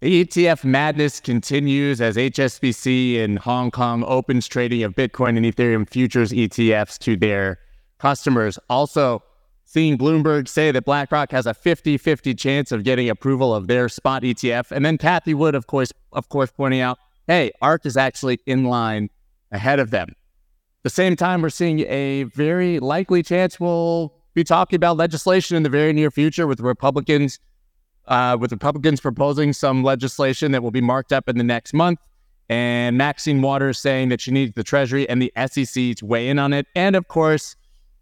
The ETF madness continues as HSBC in Hong Kong opens trading of Bitcoin and Ethereum futures ETFs to their customers. Also, seeing Bloomberg say that BlackRock has a 50-50 chance of getting approval of their spot ETF. And then Cathie Wood, of course, of course, pointing out, hey, ARK is actually in line ahead of them. the same time, we're seeing a very likely chance we'll be talking about legislation in the very near future with Republicans uh, with Republicans proposing some legislation that will be marked up in the next month, and Maxine Waters saying that she needs the Treasury and the SEC to weigh in on it. And of course,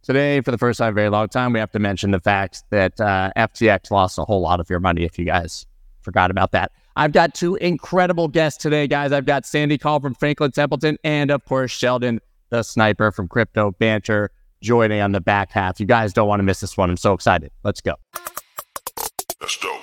today, for the first time in a very long time, we have to mention the fact that uh, FTX lost a whole lot of your money if you guys forgot about that. I've got two incredible guests today, guys. I've got Sandy Kaul from Franklin Templeton, and of course, Sheldon, the sniper from Crypto Banter, joining on the back half. You guys don't want to miss this one. I'm so excited. Let's go. Let's go.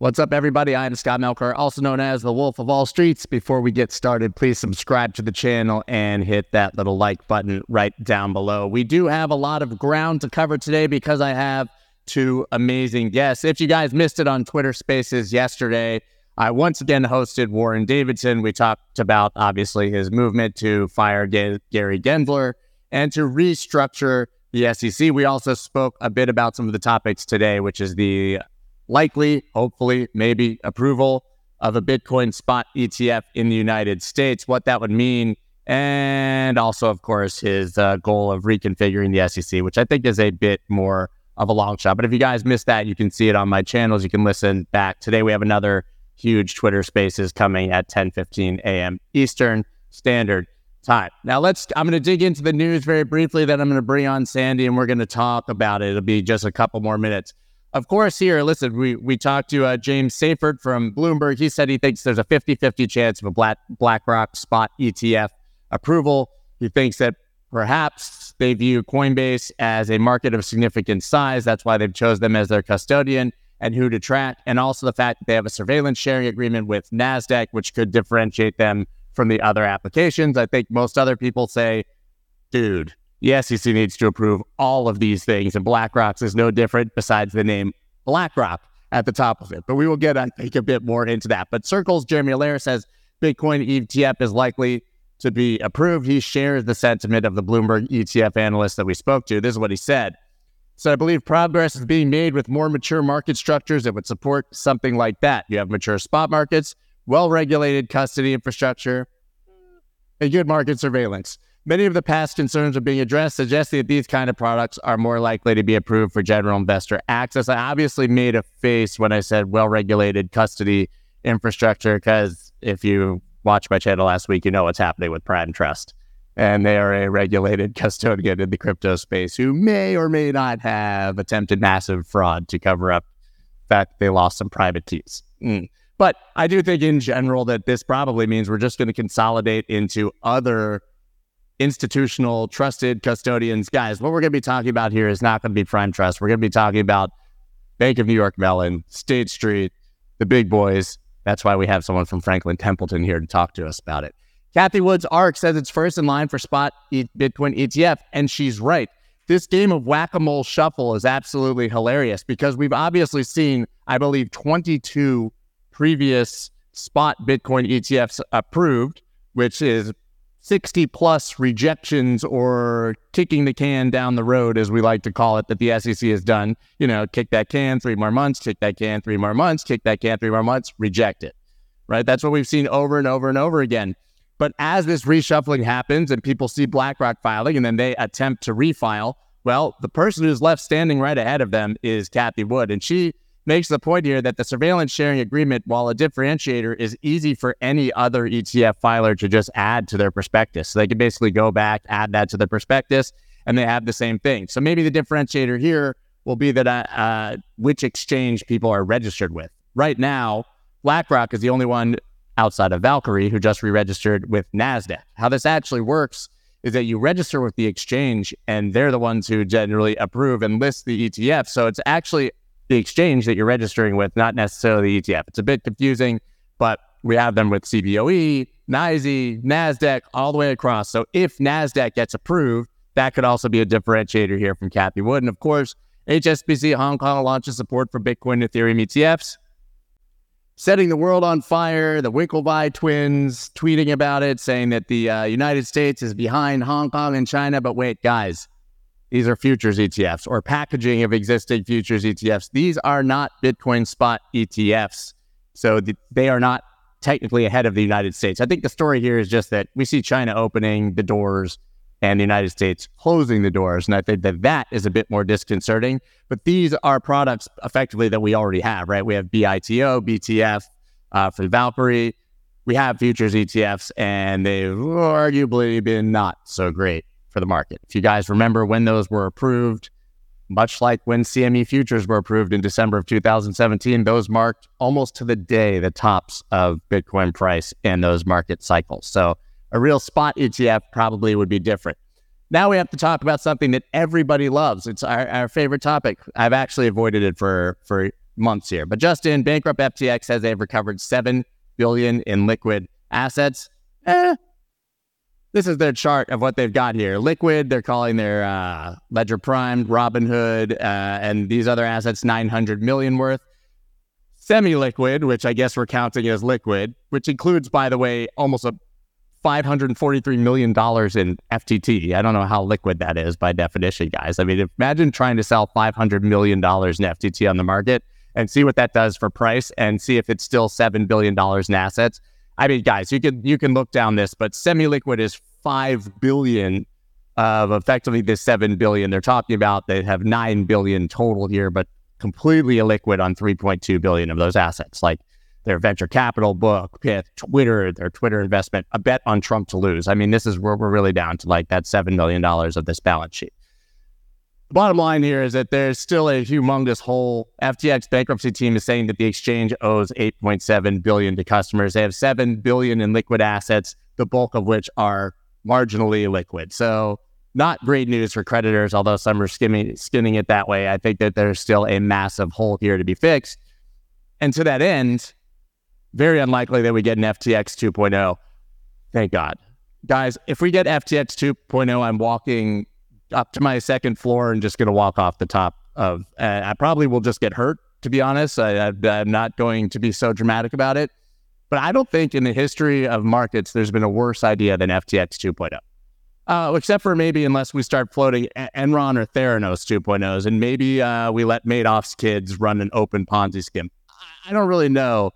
What's up, everybody? I am Scott Melker, also known as the Wolf of All Streets. Before we get started, please subscribe to the channel and hit that little like button right down below. We do have a lot of ground to cover today because I have two amazing guests. If you guys missed it on Twitter Spaces yesterday, I once again hosted Warren Davidson. We talked about obviously his movement to fire Gary Gensler and to restructure the SEC. We also spoke a bit about some of the topics today, which is the likely, hopefully, maybe approval of a Bitcoin spot ETF in the United States, what that would mean, and also, of course, his uh, goal of reconfiguring the SEC, which I think is a bit more of a long shot. But if you guys missed that, you can see it on my channels. You can listen back. Today we have another huge Twitter Spaces coming at 10:15 a.m. Eastern Standard Time. Now let's. I'm going to dig into the news very briefly. Then I'm going to bring on Sandy, and we're going to talk about it. It'll be just a couple more minutes of course, here, listen, we, we talked to uh, James Seyffart from Bloomberg. He said he thinks there's a 50 50 chance of a Black, BlackRock spot ETF approval. He thinks that perhaps they view Coinbase as a market of significant size. That's why they've chose them as their custodian and who to track. And also the fact that they have a surveillance sharing agreement with NASDAQ, which could differentiate them from the other applications. I think most other people say, dude, the SEC needs to approve all of these things, and BlackRock's is no different besides the name BlackRock at the top of it. But we will get, I think, a bit more into that. But Circle's Jeremy Allaire says Bitcoin ETF is likely to be approved. He shares the sentiment of the Bloomberg ETF analyst that we spoke to. This is what he said. So I believe progress is being made with more mature market structures that would support something like that. You have mature spot markets, well regulated custody infrastructure, and good market surveillance. Many of the past concerns are being addressed, suggesting that these kind of products are more likely to be approved for general investor access. I obviously made a face when I said well regulated custody infrastructure, because if you watched my channel last week, you know what's happening with Prime Trust. And they are a regulated custodian in the crypto space who may or may not have attempted massive fraud to cover up the fact they lost some private keys. Mm. But I do think in general that this probably means we're just going to consolidate into other institutional trusted custodians. Guys, what we're going to be talking about here is not going to be Prime Trust. We're going to be talking about Bank of New York Mellon, State Street, the big boys. That's why we have someone from Franklin Templeton here to talk to us about it. Cathie Woods ARK says it's first in line for spot Bitcoin ETF, and she's right. This game of whack a mole shuffle is absolutely hilarious because we've obviously seen, I believe, 22 previous spot Bitcoin ETFs approved, which is 60 plus rejections or kicking the can down the road, as we like to call it, that the SEC has done. You know, kick that can three more months, kick that can three more months, kick that can three more months, reject it. Right? That's what we've seen over and over and over again. But as this reshuffling happens and people see BlackRock filing and then they attempt to refile, well, the person who's left standing right ahead of them is Cathie Wood. And she makes the point here that the surveillance sharing agreement, while a differentiator, is easy for any other ETF filer to just add to their prospectus. So they can basically go back, add that to the prospectus, and they have the same thing. So maybe the differentiator here will be that uh, uh, which exchange people are registered with. Right now, BlackRock is the only one outside of Valkyrie who just re-registered with Nasdaq. How this actually works is that you register with the exchange, and they're the ones who generally approve and list the ETF. So it's actually the exchange that you're registering with, not necessarily the ETF. It's a bit confusing, but we have them with CBOE, NYSE, NASDAQ, all the way across. So if NASDAQ gets approved, that could also be a differentiator here from Cathie Wood. And of course, HSBC Hong Kong launches support for Bitcoin Ethereum ETFs, setting the world on fire. The Winklevi twins tweeting about it, saying that the uh, United States is behind Hong Kong and China. But wait, guys, these are futures ETFs or packaging of existing futures ETFs. These are not Bitcoin spot ETFs. So th- they are not technically ahead of the United States. I think the story here is just that we see China opening the doors and the United States closing the doors. And I think that that is a bit more disconcerting. But these are products effectively that we already have, right? We have BITO, BTF uh, for Valkyrie. We have futures ETFs, and they've arguably been not so great for the market. If you guys remember when those were approved, much like when CME futures were approved in December of 2017, those marked almost to the day the tops of Bitcoin price in those market cycles. So a real spot ETF probably would be different. Now we have to talk about something that everybody loves. It's our, our favorite topic. I've actually avoided it for, for months here. But Justin, bankrupt FTX says they've recovered seven billion in liquid assets. Eh, this is their chart of what they've got here. Liquid, they're calling their uh, Ledger Prime, Robinhood, uh, and these other assets 900 million worth. Semi liquid, which I guess we're counting as liquid, which includes, by the way, almost a $543 million in FTT. I don't know how liquid that is by definition, guys. I mean, imagine trying to sell $500 million in FTT on the market and see what that does for price and see if it's still $7 billion in assets. I mean, guys, you can you can look down this, but semi-liquid is five billion of effectively the seven billion they're talking about. They have nine billion total here, but completely illiquid on 3.2 billion of those assets. Like their venture capital book, Twitter, their Twitter investment, a bet on Trump to lose. I mean, this is where we're really down to like that $7 million of this balance sheet. Bottom line here is that there's still a humongous hole. FTX bankruptcy team is saying that the exchange owes 8.7 billion to customers. They have 7 billion in liquid assets, the bulk of which are marginally liquid. So not great news for creditors, although some are skimming, skinning it that way. I think that there's still a massive hole here to be fixed. And to that end, very unlikely that we get an FTX 2.0. Thank God. Guys, if we get FTX 2.0, I'm walking up to my second floor and just going to walk off the top of. Uh, I probably will just get hurt, to be honest. I, am not going to be so dramatic about it. But I don't think in the history of markets there's been a worse idea than FTX 2.0. Uh, except for maybe unless we start floating Enron or Theranos 2.0s, and maybe uh, we let Madoff's kids run an open Ponzi scheme. I don't really know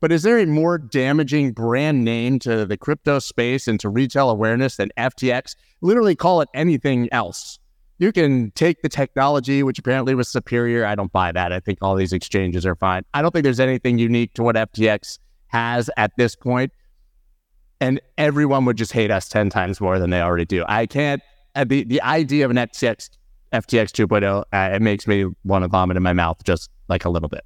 but is there a more damaging brand name to the crypto space and to retail awareness than FTX? Literally call it anything else. You can take the technology, which apparently was superior. I don't buy that. I think all these exchanges are fine. I don't think there's anything unique to what FTX has at this point. And everyone would just hate us 10 times more than they already do. I can't, uh, the, the idea of an FTX, FTX 2.0, uh, it makes me want to vomit in my mouth just like a little bit.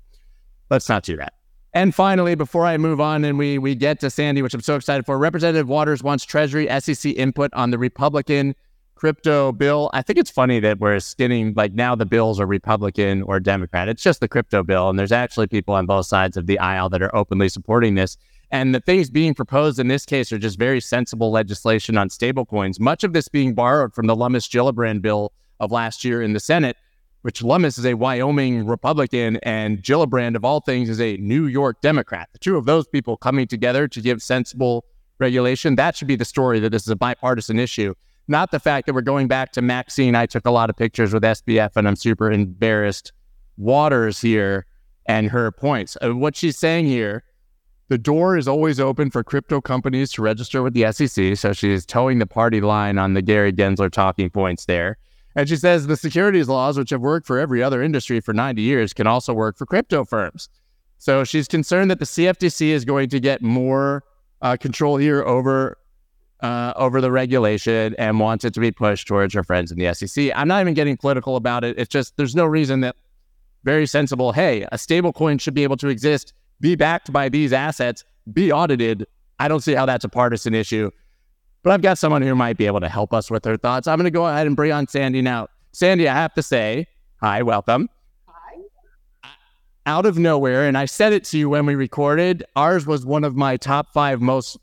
Let's not do that. And finally, before I move on and we we get to Sandy, which I'm so excited for, Representative Waters wants Treasury SEC input on the Republican crypto bill. I think it's funny that we're skinning like now the bills are Republican or Democrat. It's just the crypto bill, and there's actually people on both sides of the aisle that are openly supporting this. And the things being proposed in this case are just very sensible legislation on stablecoins. Much of this being borrowed from the Lummis Gillibrand bill of last year in the Senate which Lummis is a Wyoming Republican and Gillibrand, of all things, is a New York Democrat. The two of those people coming together to give sensible regulation, that should be the story that this is a bipartisan issue, not the fact that we're going back to Maxine. I took a lot of pictures with SBF and I'm super embarrassed. Waters here and her points. Uh, what she's saying here, the door is always open for crypto companies to register with the SEC. So she's towing the party line on the Gary Gensler talking points there. And she says the securities laws, which have worked for every other industry for 90 years, can also work for crypto firms. So she's concerned that the CFTC is going to get more uh, control here over uh, over the regulation and wants it to be pushed towards her friends in the SEC. I'm not even getting political about it. It's just there's no reason that very sensible. Hey, a stable coin should be able to exist, be backed by these assets, be audited. I don't see how that's a partisan issue. But I've got someone who might be able to help us with their thoughts. I'm going to go ahead and bring on Sandy now. Sandy, I have to say, hi, welcome. Hi. out of nowhere, and I said it to you when we recorded, ours was one of my top five most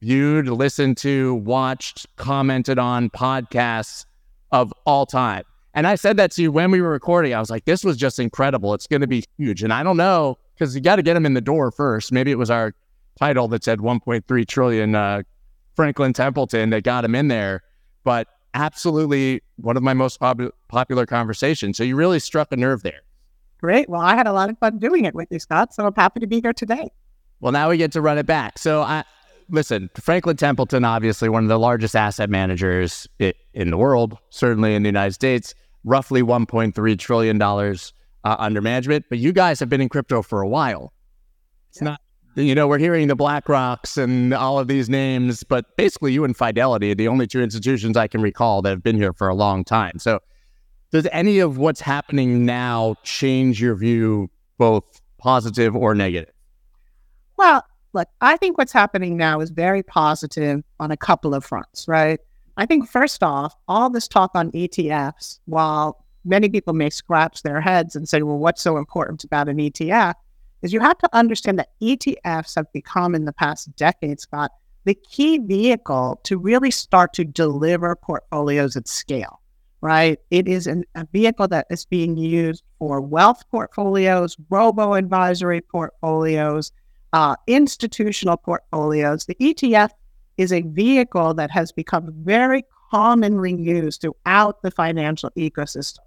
viewed, listened to, watched, commented on podcasts of all time. And I said that to you when we were recording. I was like, this was just incredible. It's going to be huge. And I don't know, because you got to get them in the door first. Maybe it was our title that said 1.3 trillion uh, Franklin Templeton that got him in there. But absolutely one of my most pop- popular conversations. So you really struck a nerve there. Great. Well, I had a lot of fun doing it with you, Scott. So I'm happy to be here today. Well, now we get to run it back. So I listen, Franklin Templeton, obviously one of the largest asset managers in the world, certainly in the United States, roughly 1.3 trillion dollars uh, under management. But you guys have been in crypto for a while. It's yeah. not you know, we're hearing the Black Rocks and all of these names, but basically you and Fidelity are the only two institutions I can recall that have been here for a long time. So does any of what's happening now change your view, both positive or negative? Well, look, I think what's happening now is very positive on a couple of fronts, right? I think first off, all this talk on ETFs, while many people may scratch their heads and say, well, what's so important about an ETF? Is you have to understand that ETFs have become in the past decade, Scott, the key vehicle to really start to deliver portfolios at scale right? It is an, a vehicle that is being used for wealth portfolios, robo advisory portfolios, uh, institutional portfolios. The ETF is a vehicle that has become very commonly used throughout the financial ecosystem.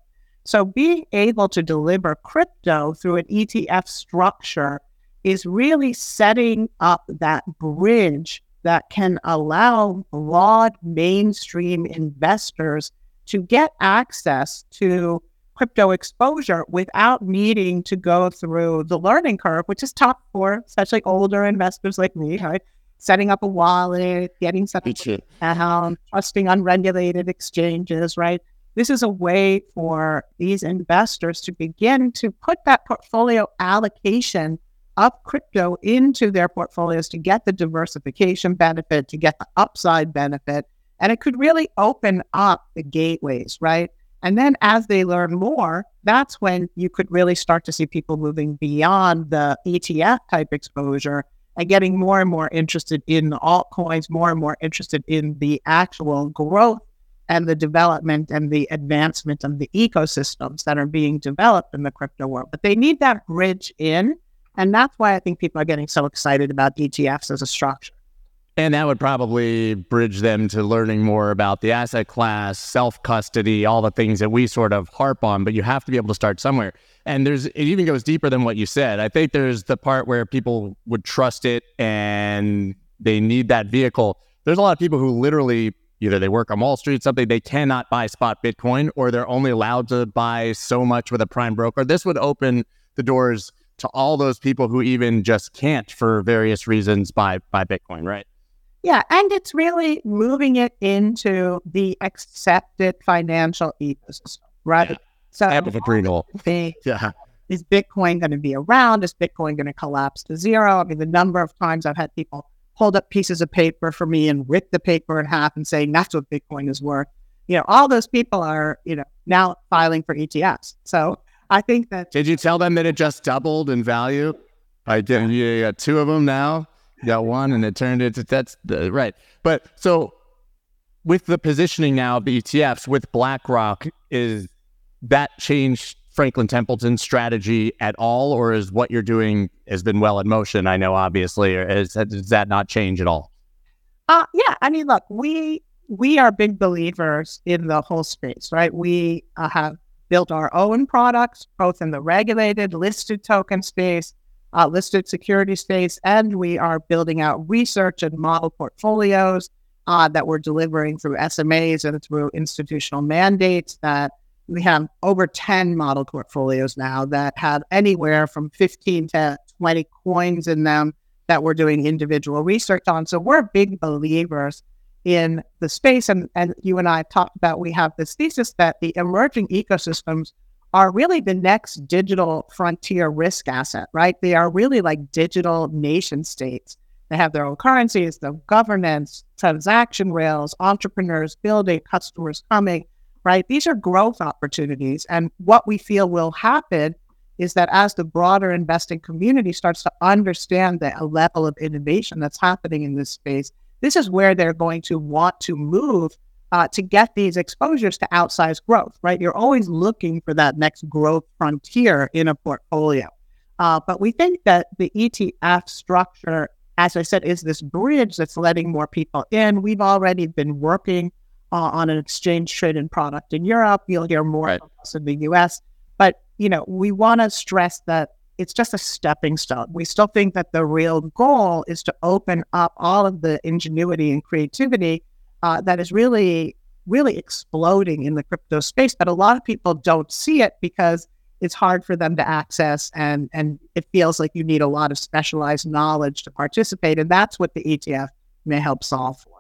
So, being able to deliver crypto through an ETF structure is really setting up that bridge that can allow broad mainstream investors to get access to crypto exposure without needing to go through the learning curve, which is tough for especially older investors like me, right? Setting up a wallet, getting set up account, trusting unregulated exchanges, right? This is a way for these investors to begin to put that portfolio allocation of crypto into their portfolios to get the diversification benefit, to get the upside benefit, and it could really open up the gateways, right? And then as they learn more, that's when you could really start to see people moving beyond the ETF type exposure and getting more and more interested in altcoins, more and more interested in the actual growth and the development and the advancement of the ecosystems that are being developed in the crypto world. But they need that bridge in. And that's why I think people are getting so excited about ETFs as a structure. And that would probably bridge them to learning more about the asset class, self custody, all the things that we sort of harp on, but you have to be able to start somewhere. And there's, it even goes deeper than what you said. I think there's the part where people would trust it and they need that vehicle. There's a lot of people who literally either they work on Wall Street, something they cannot buy spot Bitcoin, or they're only allowed to buy so much with a prime broker. This would open the doors to all those people who even just can't for various reasons buy buy Bitcoin, right? Yeah, and it's really moving it into the accepted financial ecosystem, right? Yeah. So, apple Yeah. Is Bitcoin going to be around? Is Bitcoin going to collapse to zero? I mean, the number of times I've had people hold up pieces of paper for me and rip the paper in half and saying that's what Bitcoin is worth. You know, all those people are, you know, now filing for ETFs. So I think that. Did you tell them that it just doubled in value? I did. You got two of them now You got one and it turned into that's the, right. But so with the positioning now of the ETFs with BlackRock, is that changed Franklin Templeton's strategy at all, or is what you're doing has been well in motion? I know, obviously, or is, does that not change at all? Uh, yeah, I mean, look, we we are big believers in the whole space, right? We uh, have built our own products, both in the regulated listed token space uh, listed security space, and we are building out research and model portfolios uh, that we're delivering through SMAs and through institutional mandates. That we have over 10 model portfolios now that have anywhere from 15 to 20 coins in them that we're doing individual research on. So we're big believers in the space. And, and you and I talked about we have this thesis that the emerging ecosystems are really the next digital frontier risk asset, right? They are really like digital nation states. They have their own currencies, their governance, transaction rails, entrepreneurs building, customers coming, right? These are growth opportunities. And what we feel will happen is that as the broader investing community starts to understand the level of innovation that's happening in this space, this is where they're going to want to move uh, to get these exposures to outsized growth, right? You're always looking for that next growth frontier in a portfolio. Uh, but we think that the ETF structure, as I said, is this bridge that's letting more people in. We've already been working uh, on an exchange traded product in Europe. You'll hear more right. from us in the US. But you know, we want to stress that it's just a stepping stone. We still think that the real goal is to open up all of the ingenuity and creativity uh, that is really, really exploding in the crypto space. But a lot of people don't see it because it's hard for them to access and and it feels like you need a lot of specialized knowledge to participate. And that's what the ETF may help solve for.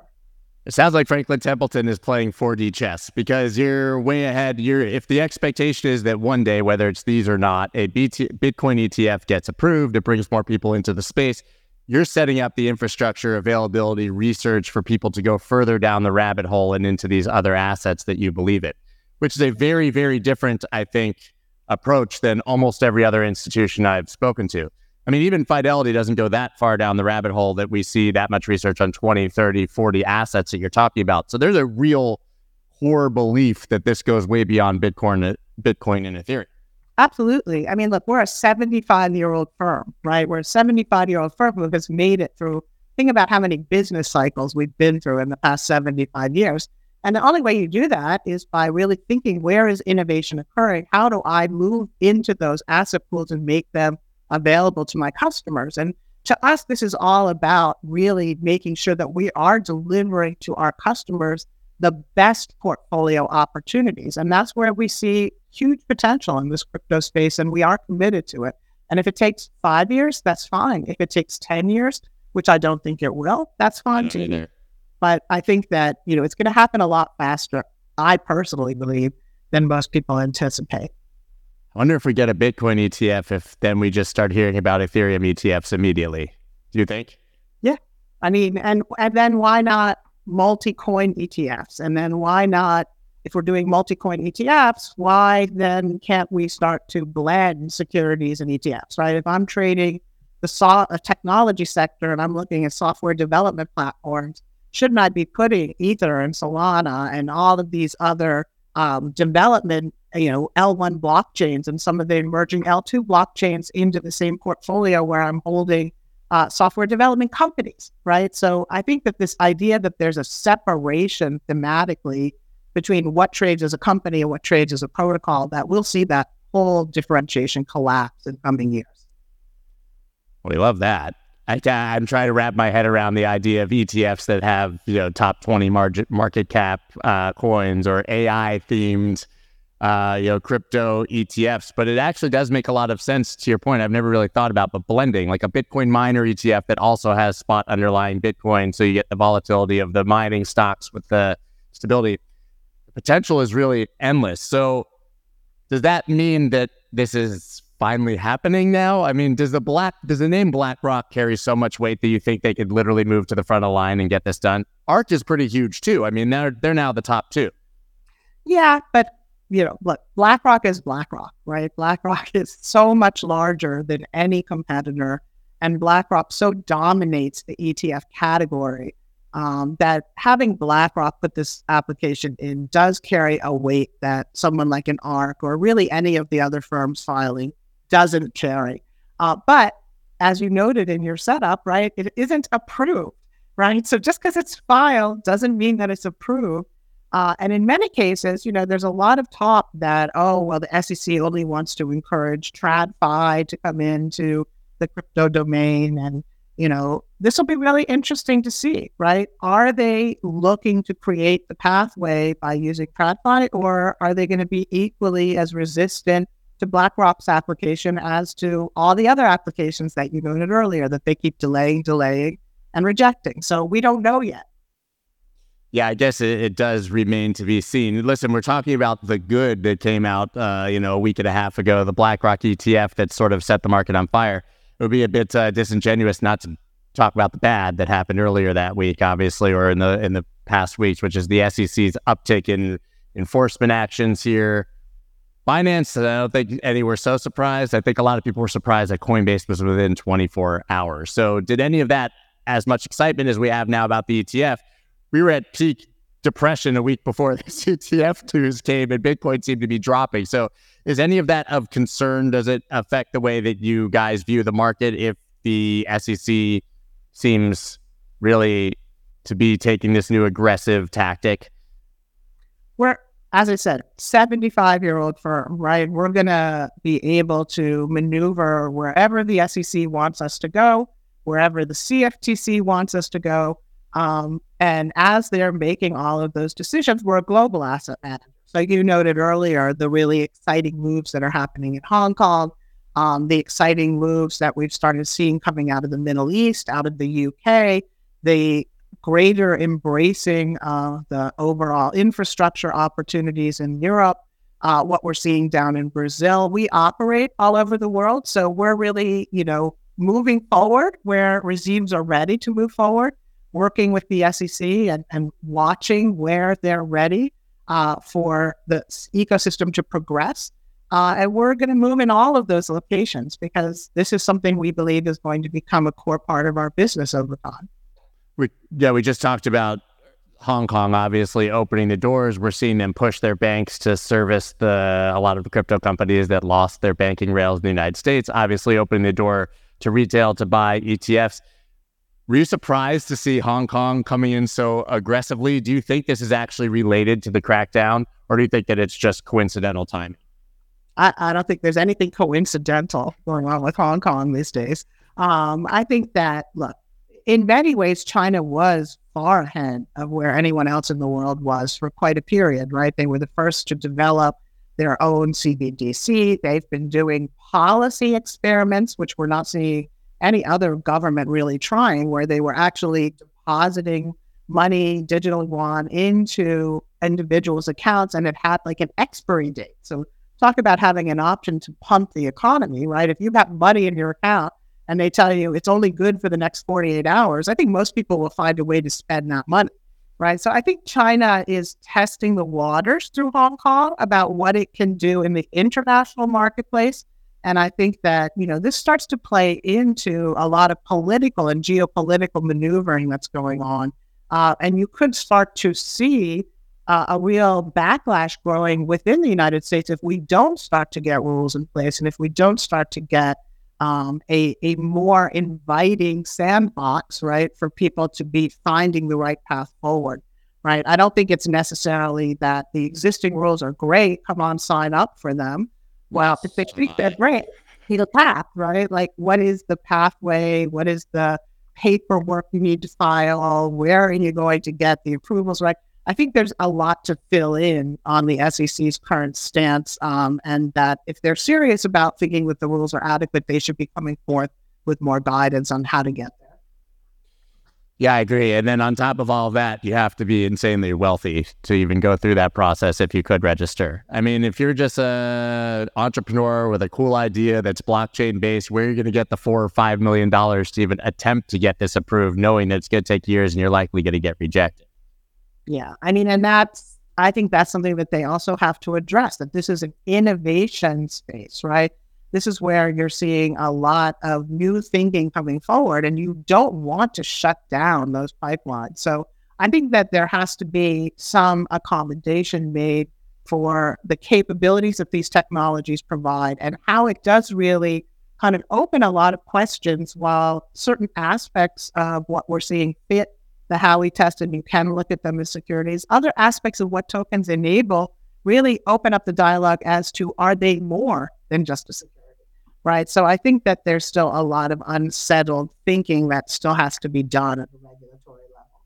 It sounds like Franklin Templeton is playing 4D chess because you're way ahead. You're if the expectation is that one day, whether it's these or not, a BT, Bitcoin ETF gets approved, it brings more people into the space. You're setting up the infrastructure, availability, research for people to go further down the rabbit hole and into these other assets that you believe in, which is a very, very different, I think, approach than almost every other institution I've spoken to. I mean, even Fidelity doesn't go that far down the rabbit hole that we see that much research on 20, 30, 40 assets that you're talking about. So there's a real core belief that this goes way beyond Bitcoin, Bitcoin and Ethereum. Absolutely. I mean, look, we're a 75 year old firm, right? We're a 75 year old firm who has made it through. Think about how many business cycles we've been through in the past 75 years. And the only way you do that is by really thinking where is innovation occurring? How do I move into those asset pools and make them available to my customers. And to us, this is all about really making sure that we are delivering to our customers the best portfolio opportunities. And that's where we see huge potential in this crypto space, and we are committed to it. And if it takes five years, that's fine. If it takes 10 years, which I don't think it will, that's fine too. But I think that, you know, it's going to happen a lot faster, I personally believe, than most people anticipate. I wonder if we get a Bitcoin ETF, if then we just start hearing about Ethereum ETFs immediately. Do you think? Yeah. I mean, and and then why not multi-coin ETFs? And then why not, if we're doing multi-coin ETFs, why then can't we start to blend securities and ETFs, right? If I'm trading the so- technology sector and I'm looking at software development platforms, shouldn't I be putting Ether and Solana and all of these other um, development you know, L1 blockchains and some of the emerging L2 blockchains into the same portfolio where I'm holding uh, software development companies, right? So I think that this idea that there's a separation thematically between what trades as a company and what trades as a protocol, that we'll see that whole differentiation collapse in coming years. Well we love that. I, am trying to wrap my head around the idea of ETFs that have you know top 20 market market cap uh, coins or AI themed uh, you know, crypto ETFs, but it actually does make a lot of sense to your point. I've never really thought about, but blending like a Bitcoin miner ETF that also has spot underlying Bitcoin. So you get the volatility of the mining stocks with the stability. The potential is really endless. So does that mean that this is finally happening now? I mean, does the black, does the name BlackRock carry so much weight that you think they could literally move to the front of the line and get this done? ARK is pretty huge too. I mean, they're, they're now the top two. Yeah, but you know, look, BlackRock is BlackRock, right? BlackRock is so much larger than any competitor, and BlackRock so dominates the ETF category um, that having BlackRock put this application in does carry a weight that someone like an ARK or really any of the other firms filing doesn't carry. Uh, but as you noted in your setup, right, it isn't approved, right? So just because it's filed doesn't mean that it's approved. Uh, and in many cases, you know, there's a lot of talk that, oh, well, the SEC only wants to encourage TradFi to come into the crypto domain. And, you know, this will be really interesting to see, right? Are they looking to create the pathway by using TradFi, or are they going to be equally as resistant to BlackRock's application as to all the other applications that you noted earlier that they keep delaying, delaying, and rejecting? So we don't know yet yeah, I guess it, it, does remain to be seen. Listen, we're talking about the good that came out, uh, you know, a week and a half ago, the BlackRock ETF that sort of set the market on fire. It would be a bit uh, disingenuous not to talk about the bad that happened earlier that week, obviously, or in the in the past weeks, which is the SEC's uptick in enforcement actions here. Binance, I don't think any were so surprised. I think a lot of people were surprised that Coinbase was within 24 hours. So, did any of that as much excitement as we have now about the ETF? We were at peak depression a week before this ETF news came, and Bitcoin seemed to be dropping. So, is any of that of concern? Does it affect the way that you guys view the market if the SEC seems really to be taking this new aggressive tactic? We're as I said, 75 year old firm, right? We're going to be able to maneuver wherever the SEC wants us to go, wherever the CFTC wants us to go. Um, and as they're making all of those decisions, we're a global asset manager. So you noted earlier the really exciting moves that are happening in Hong Kong, um, the exciting moves that we've started seeing coming out of the Middle East, out of the UK, the greater embracing of the overall infrastructure opportunities in Europe, uh, what we're seeing down in Brazil. We operate all over the world. So we're really, you know, moving forward where regimes are ready to move forward, working with the SEC and, and watching where they're ready uh, for the ecosystem to progress. Uh, and we're going to move in all of those locations because this is something we believe is going to become a core part of our business over time. We, yeah, we just talked about Hong Kong obviously opening the doors. We're seeing them push their banks to service the a lot of the crypto companies that lost their banking rails in the United States. Obviously, opening the door to retail to buy ETFs. Were you surprised to see Hong Kong coming in so aggressively? Do you think this is actually related to the crackdown, or do you think that it's just coincidental timing? I, I don't think there's anything coincidental going on with Hong Kong these days. Um, I think that look, in many ways, China was far ahead of where anyone else in the world was for quite a period, right? They were the first to develop their own CBDC. They've been doing policy experiments, which we're not seeing any other government really trying, where they were actually depositing money, digital yuan, into individuals' accounts and it had like an expiry date. So, talk about having an option to pump the economy, right? If you have got money in your account and they tell you it's only good for the next 48 hours, I think most people will find a way to spend that money, right? So I think China is testing the waters through Hong Kong about what it can do in the international marketplace. And I think that, you know, this starts to play into a lot of political and geopolitical maneuvering that's going on. Uh, and you could start to see uh, a real backlash growing within the United States if we don't start to get rules in place and if we don't start to get um, a, a more inviting sandbox, right, for people to be finding the right path forward, right? I don't think it's necessarily that the existing rules are great. Come on, sign up for them. Well, if they think they're great, need a path, right? Like, what is the pathway? What is the paperwork you need to file? Where are you going to get the approvals, right? I think there's a lot to fill in on the SEC's current stance, um, and that if they're serious about thinking that the rules are adequate, they should be coming forth with more guidance on how to get there. Yeah, I agree. And then on top of all that, you have to be insanely wealthy to even go through that process if you could register. I mean, if you're just an entrepreneur with a cool idea that's blockchain based, where are you going to get the four or five million dollars to even attempt to get this approved, knowing that it's going to take years and you're likely going to get rejected? Yeah. I mean, and that's, I think that's something that they also have to address that this is an innovation space, right? This is where you're seeing a lot of new thinking coming forward, and you don't want to shut down those pipelines. So I think that there has to be some accommodation made for the capabilities that these technologies provide and how it does really kind of open a lot of questions while certain aspects of what we're seeing fit the Howey test, and you can look at them as securities. Other aspects of what tokens enable really open up the dialogue as to are they more than just a security, right? So I think that there's still a lot of unsettled thinking that still has to be done at the regulatory level.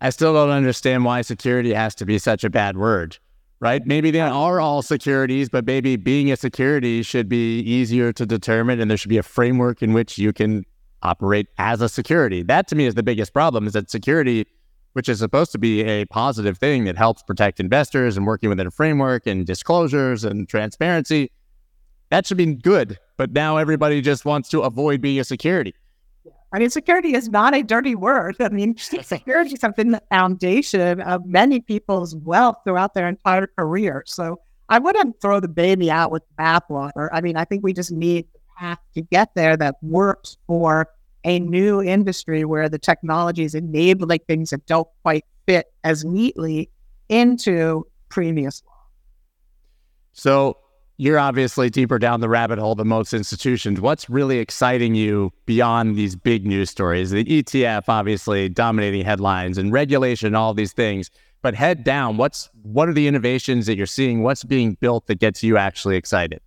I still don't understand why security has to be such a bad word, right? Maybe they are all securities, but maybe being a security should be easier to determine and there should be a framework in which you can operate as a security. That to me is the biggest problem is that security, which is supposed to be a positive thing that helps protect investors and working within a framework and disclosures and transparency, that should be good. But now everybody just wants to avoid being a security. I mean, security is not a dirty word. I mean, security has been the foundation of many people's wealth throughout their entire career. So I wouldn't throw the baby out with the bathwater. I mean, I think we just need the path to get there that works for a new industry where the technology is enabling things that don't quite fit as neatly into previous law. So you're obviously deeper down the rabbit hole than most institutions. What's really exciting you beyond these big news stories? The ETF obviously dominating headlines and regulation, all these things. But head down, what's what are the innovations that you're seeing? What's being built that gets you actually excited?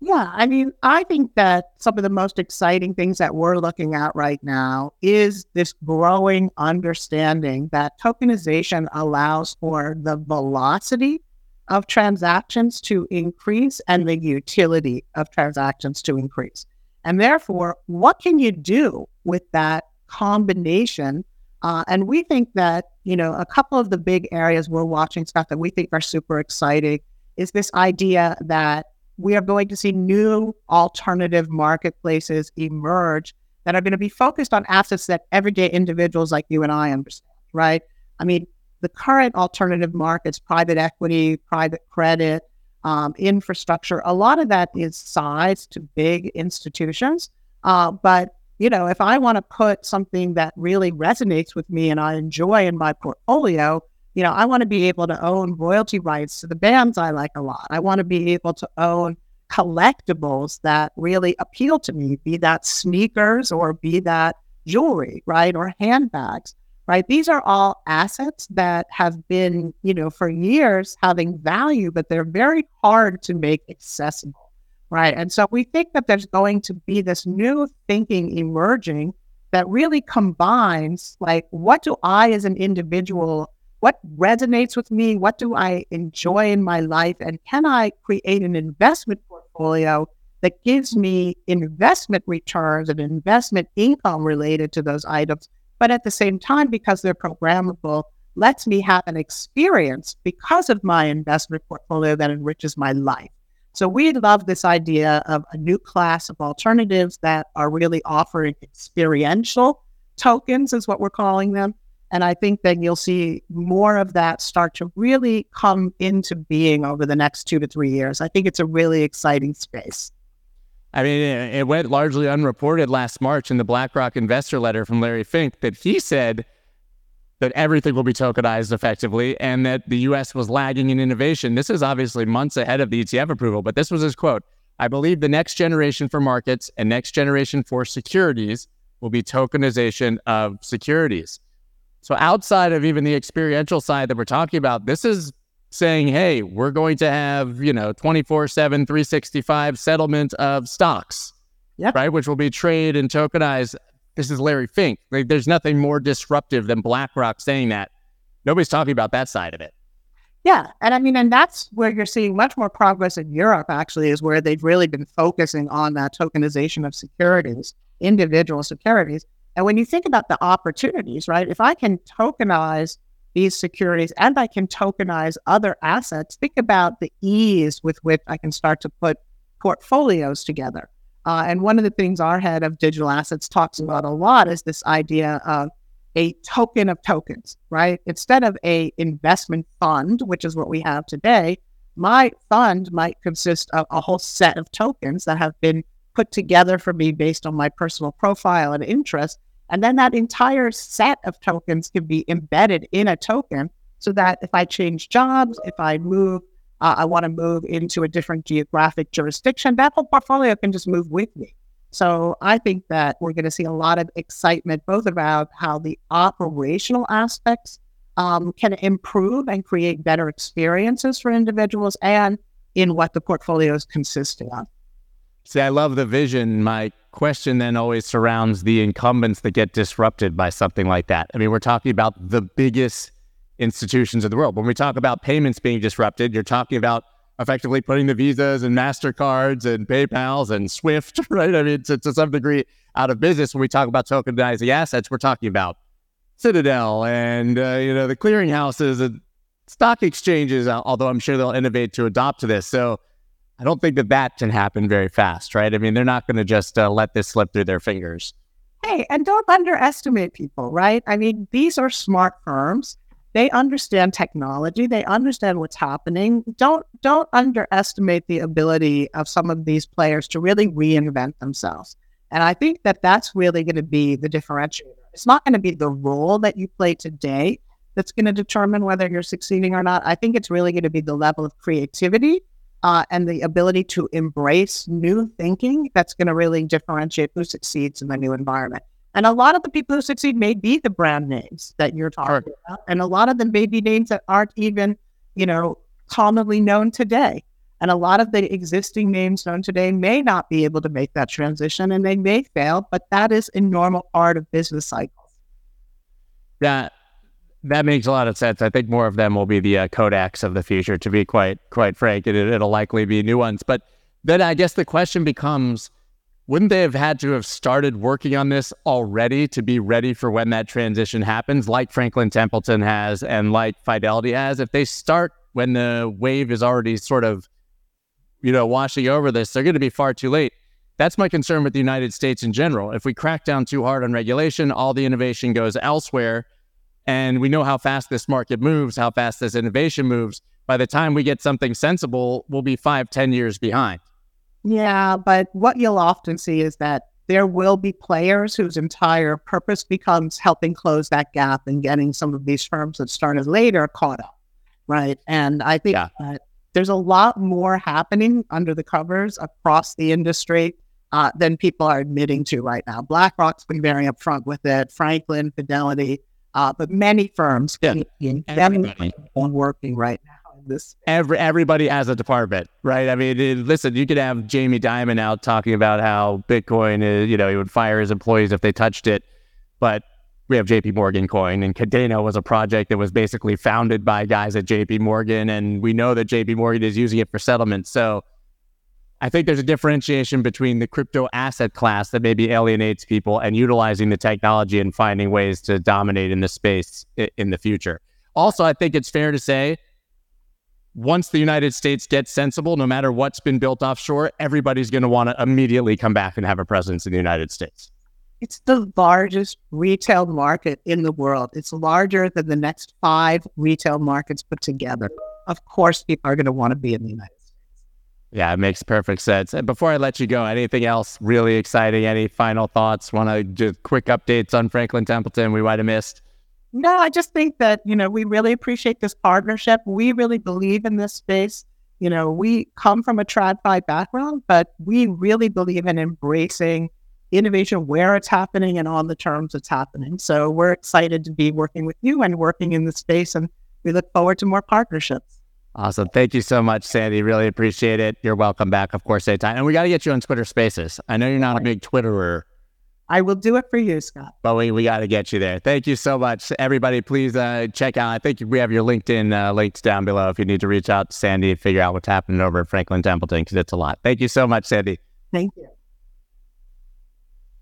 Yeah, I mean, I think that some of the most exciting things that we're looking at right now is this growing understanding that tokenization allows for the velocity of transactions to increase and the utility of transactions to increase. And therefore, what can you do with that combination? Uh, and we think that, you know, a couple of the big areas we're watching, Scott, that we think are super exciting is this idea that we are going to see new alternative marketplaces emerge that are going to be focused on assets that everyday individuals like you and I understand, right? I mean, the current alternative markets, private equity, private credit, um, infrastructure, a lot of that is sized to big institutions. Uh, but you know, if I want to put something that really resonates with me and I enjoy in my portfolio, you know, I want to be able to own royalty rights to the bands I like a lot. I want to be able to own collectibles that really appeal to me, be that sneakers or be that jewelry, right? Or handbags right? These are all assets that have been, you know, for years having value, but they're very hard to make accessible, right? And so we think that there's going to be this new thinking emerging that really combines like, what do I as an individual, what resonates with me? What do I enjoy in my life? And can I create an investment portfolio that gives me investment returns and investment income related to those items but at the same time, because they're programmable, lets me have an experience because of my investment portfolio that enriches my life. So we love this idea of a new class of alternatives that are really offering experiential tokens, is what we're calling them. And I think that you'll see more of that start to really come into being over the next two to three years. I think it's a really exciting space. I mean, it went largely unreported last March in the BlackRock investor letter from Larry Fink that he said that everything will be tokenized effectively and that the US was lagging in innovation. This is obviously months ahead of the ETF approval, but this was his quote I believe the next generation for markets and next generation for securities will be tokenization of securities. So, outside of even the experiential side that we're talking about, this is saying, hey, we're going to have, you know, 24 7, 365 settlement of stocks, yep. right? Which will be traded and tokenized. This is Larry Fink. Like, there's nothing more disruptive than BlackRock saying that. Nobody's talking about that side of it. Yeah. And I mean, and that's where you're seeing much more progress in Europe, actually, is where they've really been focusing on that tokenization of securities, individual securities. And when you think about the opportunities, right? If I can tokenize these securities and I can tokenize other assets, think about the ease with which I can start to put portfolios together. Uh, and one of the things our head of digital assets talks about a lot is this idea of a token of tokens, right? Instead of a investment fund, which is what we have today, my fund might consist of a whole set of tokens that have been put together for me based on my personal profile and interest and then that entire set of tokens can be embedded in a token so that if I change jobs, if I move, uh, I want to move into a different geographic jurisdiction, that whole portfolio can just move with me. So I think that we're going to see a lot of excitement both about how the operational aspects um, can improve and create better experiences for individuals and in what the portfolio is consisting of. See, I love the vision. My question then always surrounds the incumbents that get disrupted by something like that. I mean, we're talking about the biggest institutions in the world. When we talk about payments being disrupted, you're talking about effectively putting the visas and MasterCards and PayPals and Swift, right? I mean, to, to some degree out of business. When we talk about tokenizing assets, we're talking about Citadel and, uh, you know, the clearinghouses and stock exchanges, although I'm sure they'll innovate to adopt to this. So I don't think that that can happen very fast, right? I mean, they're not going to just uh, let this slip through their fingers. Hey, and don't underestimate people, right? I mean, these are smart firms. They understand technology. They understand what's happening. Don't don't underestimate the ability of some of these players to really reinvent themselves. And I think that that's really going to be the differentiator. It's not going to be the role that you play today that's going to determine whether you're succeeding or not. I think it's really going to be the level of creativity uh, and the ability to embrace new thinking that's going to really differentiate who succeeds in the new environment. And a lot of the people who succeed may be the brand names that you're talking about. And a lot of them may be names that aren't even, you know, commonly known today. And a lot of the existing names known today may not be able to make that transition and they may fail, but that is a normal part of business cycles. Yeah, that makes a lot of sense. I think more of them will be the uh, Kodaks of the future, to be quite quite frank. It, it'll likely be new ones. But then I guess the question becomes wouldn't they have had to have started working on this already to be ready for when that transition happens, like Franklin Templeton has and like Fidelity has? If they start when the wave is already sort of, you know, washing over this, they're going to be far too late. That's my concern with the United States in general. If we crack down too hard on regulation, all the innovation goes elsewhere. And we know how fast this market moves, how fast this innovation moves. By the time we get something sensible, we'll be five, ten years behind. Yeah, but what you'll often see is that there will be players whose entire purpose becomes helping close that gap and getting some of these firms that started later caught up. Right. And I think yeah. that there's a lot more happening under the covers across the industry uh, than people are admitting to right now. BlackRock's been very upfront with it, Franklin, Fidelity, uh, but many firms yeah. are working right now this. Every everybody has a department, right? I mean, it, listen, you could have Jamie Dimon out talking about how Bitcoin is, you know, he would fire his employees if they touched it, but we have JP Morgan coin and Kadena was a project that was basically founded by guys at JP Morgan and we know that JP Morgan is using it for settlement. So I think there's a differentiation between the crypto asset class that maybe alienates people and utilizing the technology and finding ways to dominate in the space in the future. Also, I think it's fair to say once the United States gets sensible, no matter what's been built offshore, everybody's going to want to immediately come back and have a presence in the United States. It's the largest retail market in the world. It's larger than the next five retail markets put together. Of course, people are going to want to be in the United States. Yeah, it makes perfect sense. And before I let you go, anything else really exciting? Any final thoughts? Want to just quick updates on Franklin Templeton we might have missed? No, I just think that, you know, we really appreciate this partnership. We really believe in this space. You know, we come from a TradFi background, but we really believe in embracing innovation where it's happening and on the terms it's happening. So we're excited to be working with you and working in the space, and we look forward to more partnerships. Awesome. Thank you so much, Sandy. Really appreciate it. You're welcome back, of course, anytime. And we got to get you on Twitter Spaces. I know you're not a big Twitterer, I will do it for you, Scott. But we, we got to get you there. Thank you so much. Everybody, please uh, check out. I think we have your LinkedIn uh, links down below if you need to reach out to Sandy and figure out what's happening over at Franklin Templeton because it's a lot. Thank you so much, Sandy. Thank you.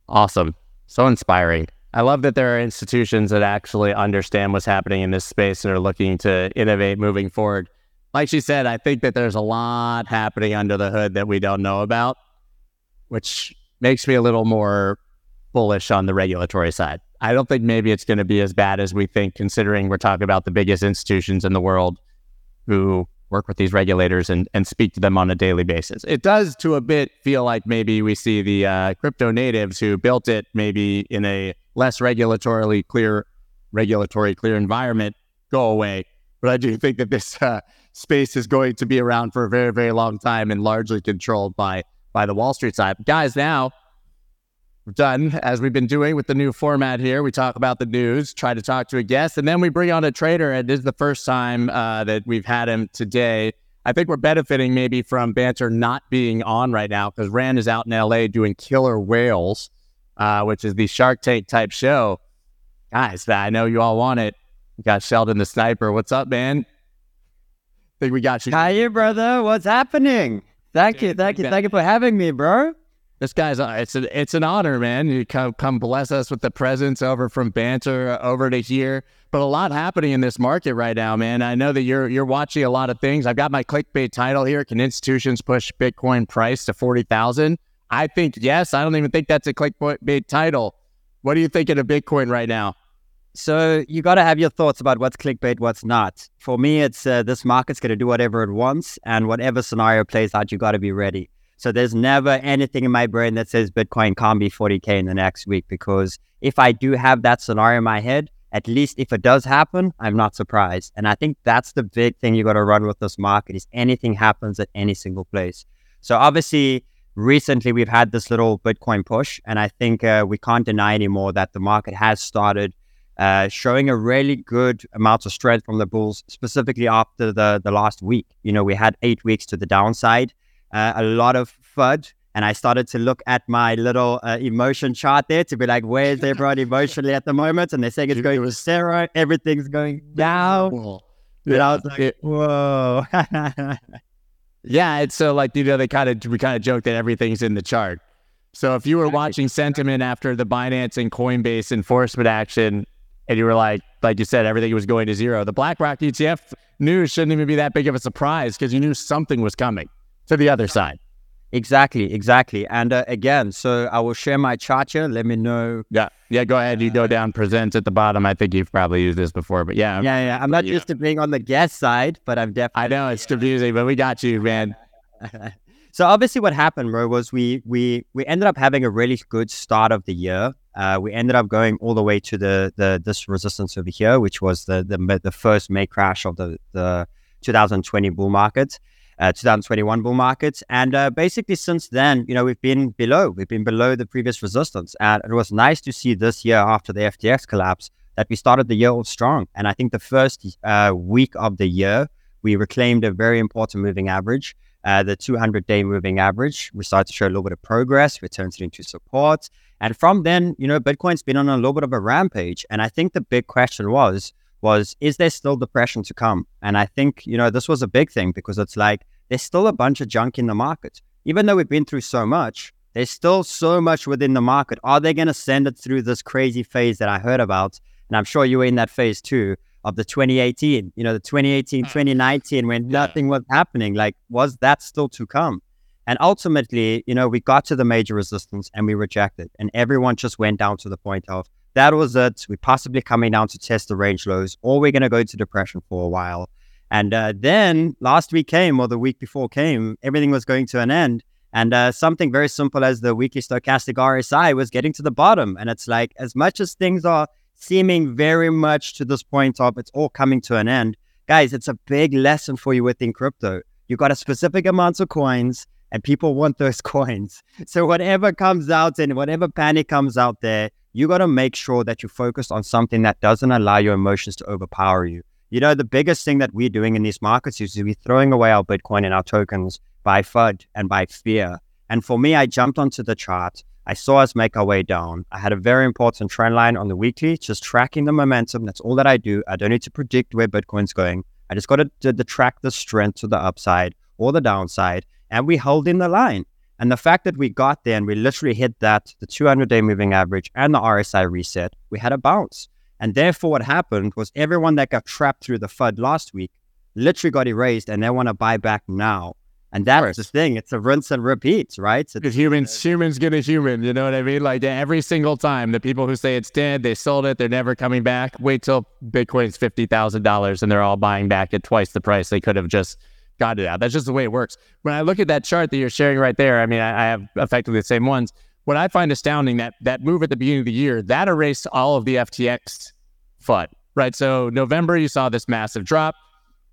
Awesome. So inspiring. I love that there are institutions that actually understand what's happening in this space and are looking to innovate moving forward. Like she said, I think that there's a lot happening under the hood that we don't know about, which makes me a little more bullish on the regulatory side. I don't think maybe it's going to be as bad as we think, considering we're talking about the biggest institutions in the world who work with these regulators and, and speak to them on a daily basis. It does, to a bit, feel like maybe we see the uh, crypto natives who built it maybe in a less regulatorily clear, regulatory clear environment go away. But I do think that this uh, space is going to be around for a very, very long time and largely controlled by by the Wall Street side. Guys, now done as we've been doing with the new format here. We talk about the news, try to talk to a guest, and then we bring on a trader. And this is the first time uh, that we've had him today. I think we're benefiting maybe from Banter not being on right now because Ran is out in LA doing Killer Whales, uh, which is the Shark Tank type show. Guys, I know you all want it. We got Sheldon the Sniper. What's up, man? think we got you. Hi, brother. What's happening? Thank you, thank you, thank you for having me, bro. This guy's uh, it's a, it's an honor, man. You come come bless us with the presence over from banter over to here. But a lot happening in this market right now, man. I know that you're you're watching a lot of things. I've got my clickbait title here. Can institutions push Bitcoin price to forty thousand? I think yes. I don't even think that's a clickbait title. What are you thinking of Bitcoin right now? So you got to have your thoughts about what's clickbait, what's not. For me, it's uh, this market's going to do whatever it wants, and whatever scenario plays out, you got to be ready. So there's never anything in my brain that says Bitcoin can't be 40k in the next week because if I do have that scenario in my head, at least if it does happen, I'm not surprised. And I think that's the big thing you got to run with this market is anything happens at any single place. So obviously, recently we've had this little Bitcoin push, and I think uh, we can't deny anymore that the market has started uh, showing a really good amount of strength from the bulls, specifically after the the last week. You know, we had eight weeks to the downside, uh, a lot of FUD and I started to look at my little uh, emotion chart there to be like, where's everyone emotionally at the moment? And they're saying it's going to zero, everything's going down. And I was like, whoa. yeah, it's so like you know they kind of we kind of joke that everything's in the chart. So if you were watching sentiment after the Binance and Coinbase enforcement action, and you were like, like you said, everything was going to zero, the BlackRock ETF news shouldn't even be that big of a surprise because you knew something was coming to the other side. Exactly, exactly. And uh, again, so I will share my chart here. Let me know. Yeah, yeah. Go ahead. You go down, presents at the bottom. I think you've probably used this before, but yeah, yeah, yeah. I'm not used to being on the guest side, but I'm definitely. I know it's confusing, but we got you, man. so obviously, what happened, bro, was we we we ended up having a really good start of the year. Uh, we ended up going all the way to the the this resistance over here, which was the the the first May crash of the the 2020 bull market uh, 2021 bull market. And uh, basically, since then, you know, we've been below. We've been below the previous resistance. And it was nice to see this year after the FTX collapse that we started the year off strong. And I think the first uh, week of the year, we reclaimed a very important moving average. Uh, the 200 day moving average. We started to show a little bit of progress, returns it into support. And from then, you know, Bitcoin's been on a little bit of a rampage. And I think the big question was, was is there still depression to come? And I think, you know, this was a big thing because it's like there's still a bunch of junk in the market. Even though we've been through so much, there's still so much within the market. Are they going to send it through this crazy phase that I heard about? And I'm sure you were in that phase too of the 2018, you know, the 2018, mm. 2019, when yeah. nothing was happening. Like, was that still to come? And ultimately, you know, we got to the major resistance and we rejected. And everyone just went down to the point of that was it. We're possibly coming down to test the range lows, or we're going to go into depression for a while. And uh, then last week came, or the week before came, everything was going to an end. And uh, something very simple as the weekly stochastic RSI was getting to the bottom. And it's like, as much as things are seeming very much to this point of it's all coming to an end, guys, it's a big lesson for you within crypto. You got a specific amount of coins, and people want those coins. So whatever comes out and whatever panic comes out there, you got to make sure that you focus on something that doesn't allow your emotions to overpower you. You know, the biggest thing that we're doing in these markets is we're throwing away our Bitcoin and our tokens by FUD and by fear. And for me, I jumped onto the chart. I saw us make our way down. I had a very important trend line on the weekly, just tracking the momentum. That's all that I do. I don't need to predict where Bitcoin's going. I just got to, to, to track the strength to the upside or the downside, and we hold in the line. And the fact that we got there and we literally hit that, the 200 day moving average and the RSI reset, we had a bounce. And therefore, what happened was everyone that got trapped through the FUD last week literally got erased and they want to buy back now. And that's the thing. It's a rinse and repeat, right? Because humans, humans get a human. You know what I mean? Like every single time, the people who say it's dead, they sold it, they're never coming back. Wait till Bitcoin's fifty thousand dollars, and they're all buying back at twice the price they could have just got it out. That's just the way it works. When I look at that chart that you're sharing right there, I mean, I, I have effectively the same ones. What I find astounding that that move at the beginning of the year that erased all of the FTX FUD, right? So November, you saw this massive drop,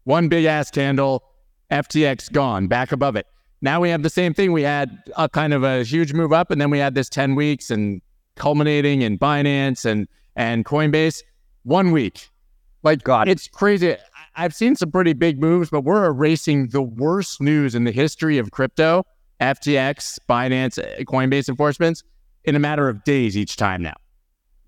one big ass candle, FTX gone, back above it. Now we have the same thing. We had a kind of a huge move up, and then we had this 10 weeks and culminating in Binance and and Coinbase. One week. Like God, it's crazy. I've seen some pretty big moves, but we're erasing the worst news in the history of crypto, FTX, Binance, Coinbase enforcements in a matter of days each time now.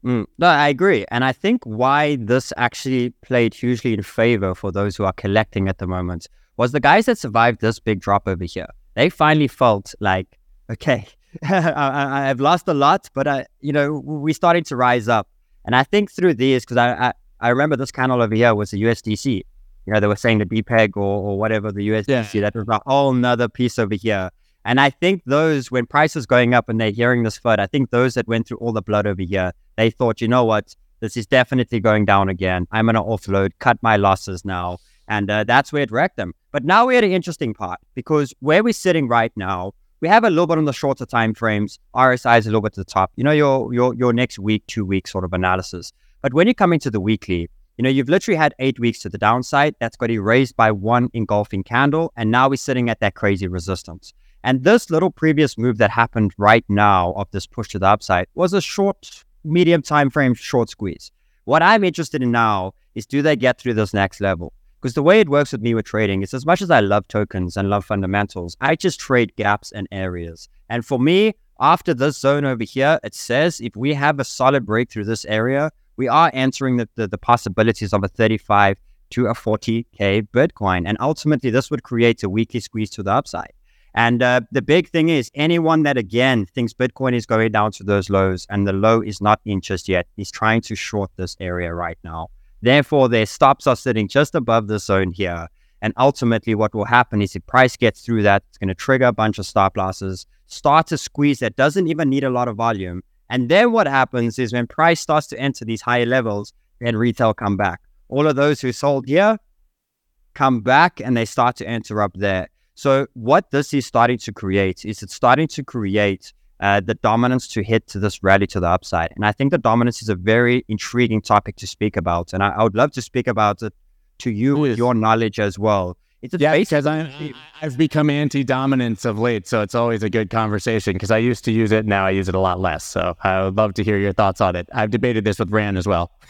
Mm, no, I agree. And I think why this actually played hugely in favor for those who are collecting at the moment was the guys that survived this big drop over here. They finally felt like, okay, I, have lost a lot, but I, you know, we're starting to rise up. And I think through these, because I, I, I remember this candle over here was the USDC you know, they were saying the depeg or, or whatever the USDC. Yeah. That was a whole nother piece over here. And I think those, when prices going up and they're hearing this FUD, I think those that went through all the blood over here, they thought, you know what, This is definitely going down again. I'm going to offload, cut my losses now. And uh, that's where it wrecked them. But now we're at an interesting part because where we're sitting right now, we have a little bit on the shorter time frames. RSI is a little bit to the top. You know, your your your next week, two week sort of analysis. But when you come into the weekly, you know, you've literally had eight weeks to the downside. That's got erased by one engulfing candle. And now we're sitting at that crazy resistance. And this little previous move that happened right now of this push to the upside was a short, medium time frame short squeeze. What I'm interested in now is do they get through this next level? Because the way it works with me with trading is as much as I love tokens and love fundamentals, I just trade gaps and areas. And for me, after this zone over here, it says if we have a solid breakthrough this area, we are entering the, the, the possibilities of a 35 to a 40K Bitcoin. And ultimately, this would create a weekly squeeze to the upside. And uh, the big thing is anyone that again thinks Bitcoin is going down to those lows and the low is not in just yet is trying to short this area right now. Therefore, their stops are sitting just above the zone here. And ultimately, what will happen is if price gets through that, it's going to trigger a bunch of stop losses, start to squeeze that doesn't even need a lot of volume. And then what happens is when price starts to enter these higher levels, then retail come back. All of those who sold here come back and they start to enter up there. So what this is starting to create is it's starting to create uh, the dominance to hit to this rally to the upside. And I think the dominance is a very intriguing topic to speak about. And I, I would love to speak about it to you with your knowledge as well. It's yeah, because I, I've become anti-dominance of late, so it's always a good conversation. Because I used to use it, now I use it a lot less. So I would love to hear your thoughts on it. I've debated this with Ran as well.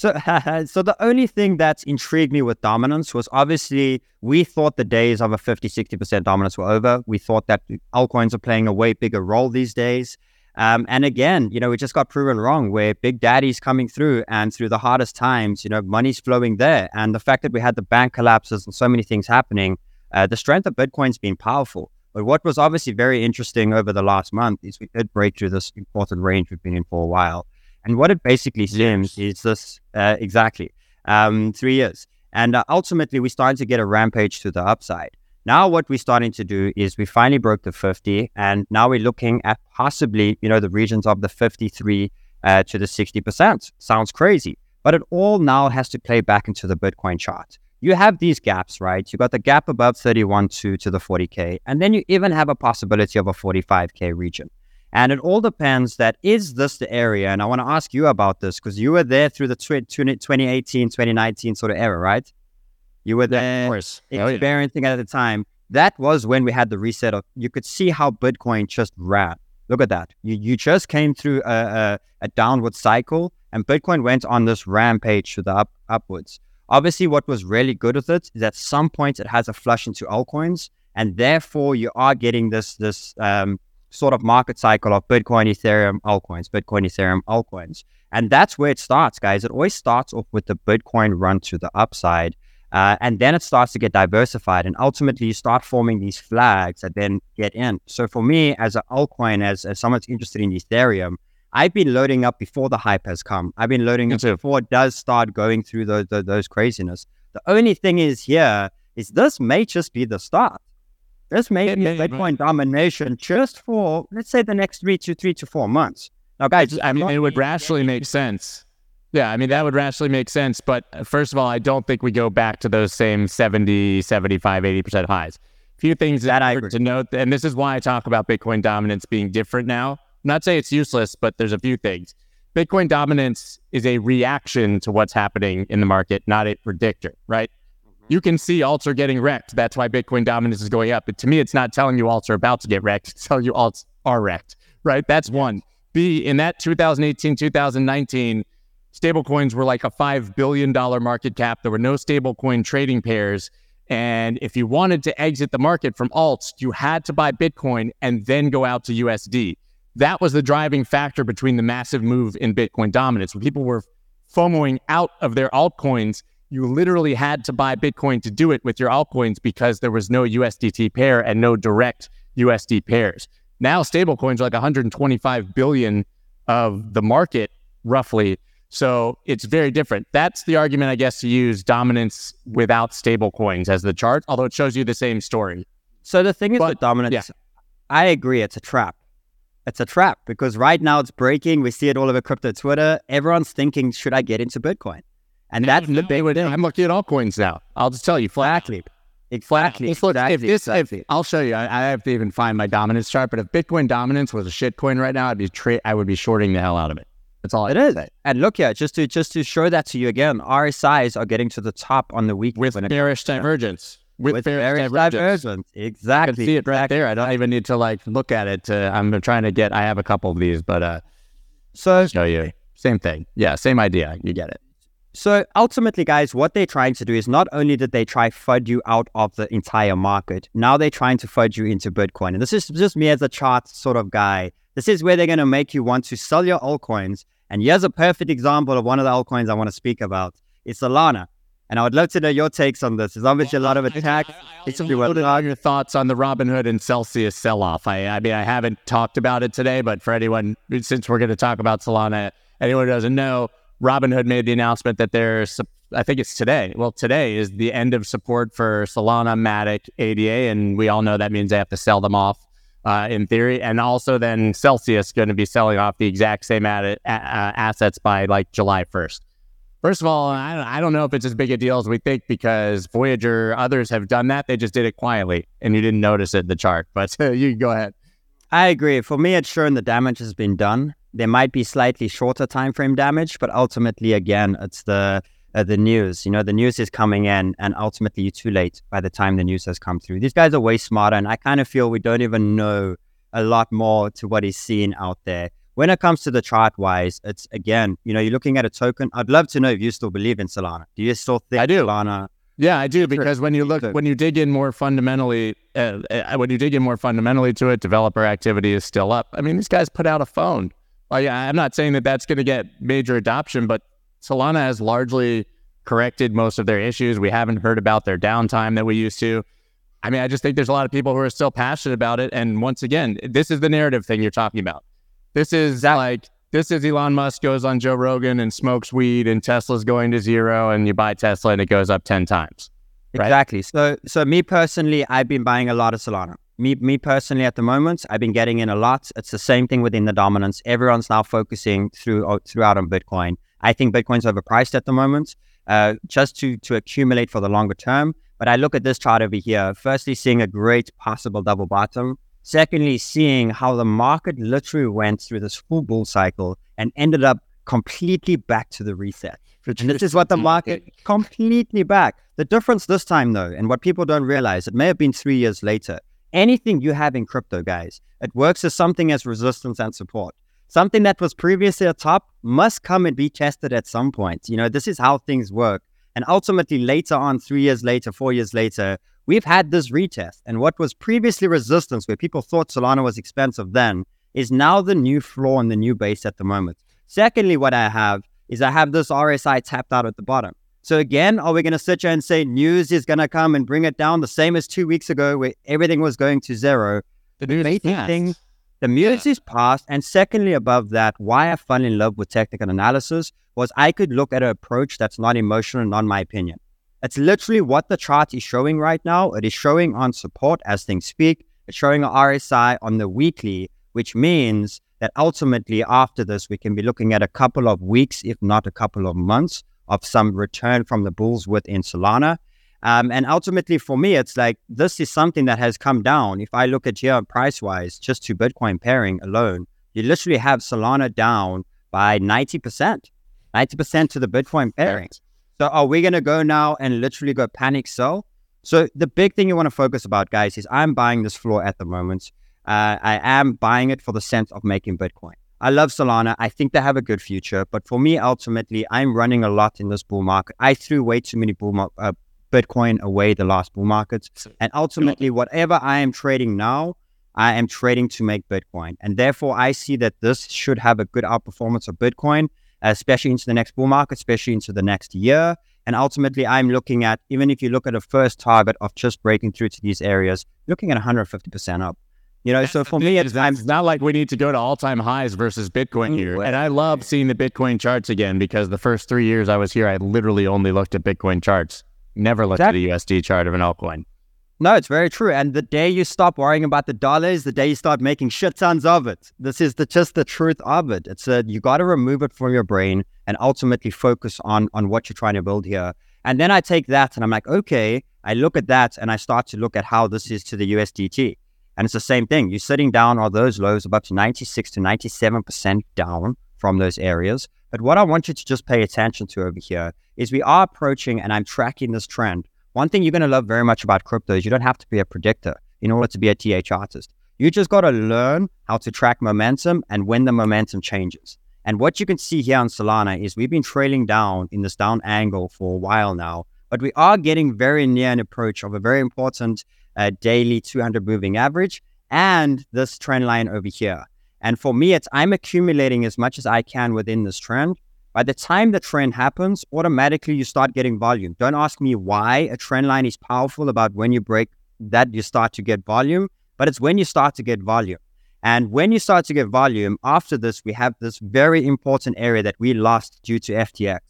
So, so the only thing that's intrigued me with dominance was obviously we thought the days of a 50, 60% dominance were over. We thought that altcoins are playing a way bigger role these days. Um, and again, you know, we just got proven wrong where Big Daddy's coming through and through the hardest times, you know, money's flowing there. And the fact that we had the bank collapses and so many things happening, uh, the strength of Bitcoin's been powerful. But what was obviously very interesting over the last month is we did break through this important range we've been in for a while. And what it basically seems is this uh, exactly um, three years. And uh, ultimately, we started to get a rampage to the upside. Now, what we're starting to do is we finally broke the 50, and now we're looking at possibly, you know, the regions of the 53 uh, to the 60%. Sounds crazy, but it all now has to play back into the Bitcoin chart. You have these gaps, right? You got the gap above 31 to, to the 40K, and then you even have a possibility of a 45K region. And it all depends that is this the area? And I want to ask you about this because you were there through the tw- 2018, 2019 sort of era, right? You were there yeah, experiencing oh, yeah. at the time. That was when we had the reset of, you could see how Bitcoin just ran. Look at that. You, you just came through a, a, a downward cycle and Bitcoin went on this rampage to the up, upwards. Obviously, what was really good with it is at some point it has a flush into altcoins, and therefore you are getting this this um, sort of market cycle of Bitcoin, Ethereum, altcoins, Bitcoin, Ethereum, altcoins. And that's where it starts, guys. It always starts off with the Bitcoin run to the upside. Uh, and then it starts to get diversified. And ultimately, you start forming these flags that then get in. So for me, as an altcoin, as, as someone interested in Ethereum, I've been loading up before the hype has come. I've been loading up before it does start going through those, those, those craziness. The only thing is here is this may just be the start. This may be Bitcoin domination just for, let's say, the next three to three to four months. Now, guys, I mean, it would rationally make sense. Yeah, I mean, that would rationally make sense. But uh, first of all, I don't think we go back to those same 70, 75, 80% highs. A few things that I to note, and this is why I talk about Bitcoin dominance being different now. I'm not saying it's useless, but there's a few things. Bitcoin dominance is a reaction to what's happening in the market, not a predictor, right? You can see alts are getting wrecked. That's why Bitcoin dominance is going up. But to me, it's not telling you alts are about to get wrecked. It's telling you alts are wrecked, right? That's one. B, in that 2018, 2019, stablecoins were like a $5 billion market cap. There were no stablecoin trading pairs. And if you wanted to exit the market from alts, you had to buy Bitcoin and then go out to USD. That was the driving factor between the massive move in Bitcoin dominance. When people were FOMOing out of their altcoins, you literally had to buy Bitcoin to do it with your altcoins because there was no USDT pair and no direct USD pairs. Now stablecoins are like 125 billion of the market roughly. So it's very different. That's the argument, I guess, to use dominance without stablecoins as the chart, although it shows you the same story. So the thing is but, with dominance, yeah. I agree, it's a trap. it's a trap because right now it's breaking. We see it all over crypto Twitter. Everyone's thinking, should I get into Bitcoin? And that's the big thing. I'm looking at altcoins now. I'll just tell you flat. Exactly. Exactly. If, if this, if, I'll show you. I, I have to even find my dominance chart. But if Bitcoin dominance was a shit coin right now, I'd be tra- I would be shorting the hell out of it. That's all It is. And look here, just to just to show that to you again, RSIs are getting to the top on the week with when bearish divergence. With, with bearish bearish divergence. divergence. I can Exactly. see it right exactly. there. I don't even need to like look at it. To, I'm trying to get. I have a couple of these, but uh, So show you. Same thing. Yeah, same idea. You get it. So ultimately, guys, what they're trying to do is not only did they try fud you out of the entire market, now they're trying to fud you into Bitcoin. And this is just me as a chart sort of guy. This is where they're going to make you want to sell your altcoins. And here's a perfect example of one of the altcoins I want to speak about. It's Solana. And I would love to know your takes on this. There's obviously a lot of attacks. It's I wanted on your thoughts on the Robinhood and Celsius sell-off. I, I mean, I haven't talked about it today, but for anyone, since we're going to talk about Solana, anyone who doesn't know, Robinhood made the announcement that there's, I think it's today. Well, today is the end of support for Solana, Matic, ADA, and we all know that means they have to sell them off uh, in theory. And also, then Celsius going to be selling off the exact same ad- a- assets by like July 1st. First of all, I don't, I don't know if it's as big a deal as we think because Voyager, others have done that. They just did it quietly and you didn't notice it in the chart. But you can go ahead. I agree. For me, it's showing the damage has been done. There might be slightly shorter time frame damage, but ultimately, again, it's the uh, the news. You know, the news is coming in, and ultimately, you're too late by the time the news has come through. These guys are way smarter, and I kind of feel we don't even know a lot more to what is seen out there. When it comes to the chart wise, it's again, you know, you're looking at a token. I'd love to know if you still believe in Solana. Do you still think I do. Solana? Yeah, I do because when you look, when you dig in more fundamentally, uh, uh, when you dig in more fundamentally to it, developer activity is still up. I mean, these guys put out a phone. Like, I'm not saying that that's going to get major adoption, but Solana has largely corrected most of their issues. We haven't heard about their downtime that we used to. I mean, I just think there's a lot of people who are still passionate about it. And once again, this is the narrative thing you're talking about. This is like this is Elon Musk goes on Joe Rogan and smokes weed, and Tesla's going to zero, and you buy Tesla and it goes up ten times. Right. Exactly. So, so me personally, I've been buying a lot of Solana. Me, me personally, at the moment, I've been getting in a lot. It's the same thing within the dominance. Everyone's now focusing through uh, throughout on Bitcoin. I think Bitcoin's overpriced at the moment, uh, just to to accumulate for the longer term. But I look at this chart over here. Firstly, seeing a great possible double bottom. Secondly, seeing how the market literally went through this full bull cycle and ended up completely back to the reset. And this is what the market completely back. The difference this time, though, and what people don't realize, it may have been three years later. Anything you have in crypto, guys, it works as something as resistance and support. Something that was previously a top must come and be tested at some point. You know, this is how things work. And ultimately, later on, three years later, four years later, we've had this retest. And what was previously resistance, where people thought Solana was expensive then, is now the new floor and the new base at the moment. Secondly, what I have is I have this RSI tapped out at the bottom. So again, are we going to sit here and say news is going to come and bring it down the same as two weeks ago where everything was going to zero? The news basic passed. thing, the news is past. And secondly, above that, why I fell in love with technical analysis was I could look at an approach that's not emotional, and not my opinion. It's literally what the chart is showing right now. It is showing on support as things speak. It's showing an RSI on the weekly, which means that ultimately after this, we can be looking at a couple of weeks, if not a couple of months, of some return from the bulls within Solana. Um, and ultimately, for me, it's like this is something that has come down. If I look at here price wise, just to Bitcoin pairing alone, you literally have Solana down by 90%, 90% to the Bitcoin pairing. So are we going to go now and literally go panic sell? So the big thing you want to focus about, guys, is I'm buying this floor at the moment. Uh, I am buying it for the sense of making Bitcoin. I love Solana. I think they have a good future. But for me, ultimately, I'm running a lot in this bull market. I threw way too many bull mar- uh, Bitcoin away the last bull markets. And ultimately, whatever I am trading now, I am trading to make Bitcoin. And therefore, I see that this should have a good outperformance of Bitcoin, especially into the next bull market, especially into the next year. And ultimately, I'm looking at, even if you look at a first target of just breaking through to these areas, looking at 150% up. You know, so for me, it's, It's not like we need to go to all time highs versus Bitcoin here. And I love eh seeing the Bitcoin charts again because the first three years I was here, I literally only looked at Bitcoin charts, never looked at a USD chart of an altcoin. No, it's very true. And the day you stop worrying about the dollars, the day you start making shit tons of it. This is the, just the truth of it. It's a, you got to remove it from your brain and ultimately focus on on what you're trying to build here. And then I take that and I'm like, okay, I look at that and I start to look at how this is to the USDT. And it's the same thing. You're sitting down on those lows of up to 96 to 97% down from those areas. But what I want you to just pay attention to over here is we are approaching and I'm tracking this trend one thing you're going to love very much about crypto is you don't have to be a predictor in order to be a TH artist. You just got to learn how to track momentum and when the momentum changes. And what you can see here on Solana is we've been trailing down in this down angle for a while now, but we are getting very near an approach of a very important uh, daily 200 moving average and this trend line over here. And for me, it's I'm accumulating as much as I can within this trend by the time the trend happens, automatically you start getting volume. Don't ask me why a trend line is powerful about when you break that you start to get volume, but it's when you start to get volume. And when you start to get volume, after this, we have this very important area that we lost due to FTX.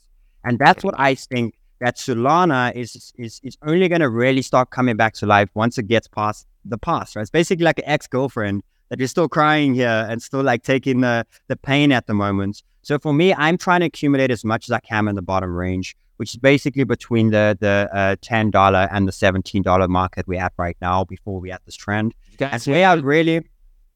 And that's what I think that Solana is is, is only going to really start coming back to life once it gets past the past, right? It's basically like an ex-girlfriend that you're still crying here and still like taking the, the pain at the moment. So for me, I'm trying to accumulate as much as I can in the bottom range, which is basically between the the uh, ten dollar and the seventeen dollar market we're at right now before we at this trend. That's way out really.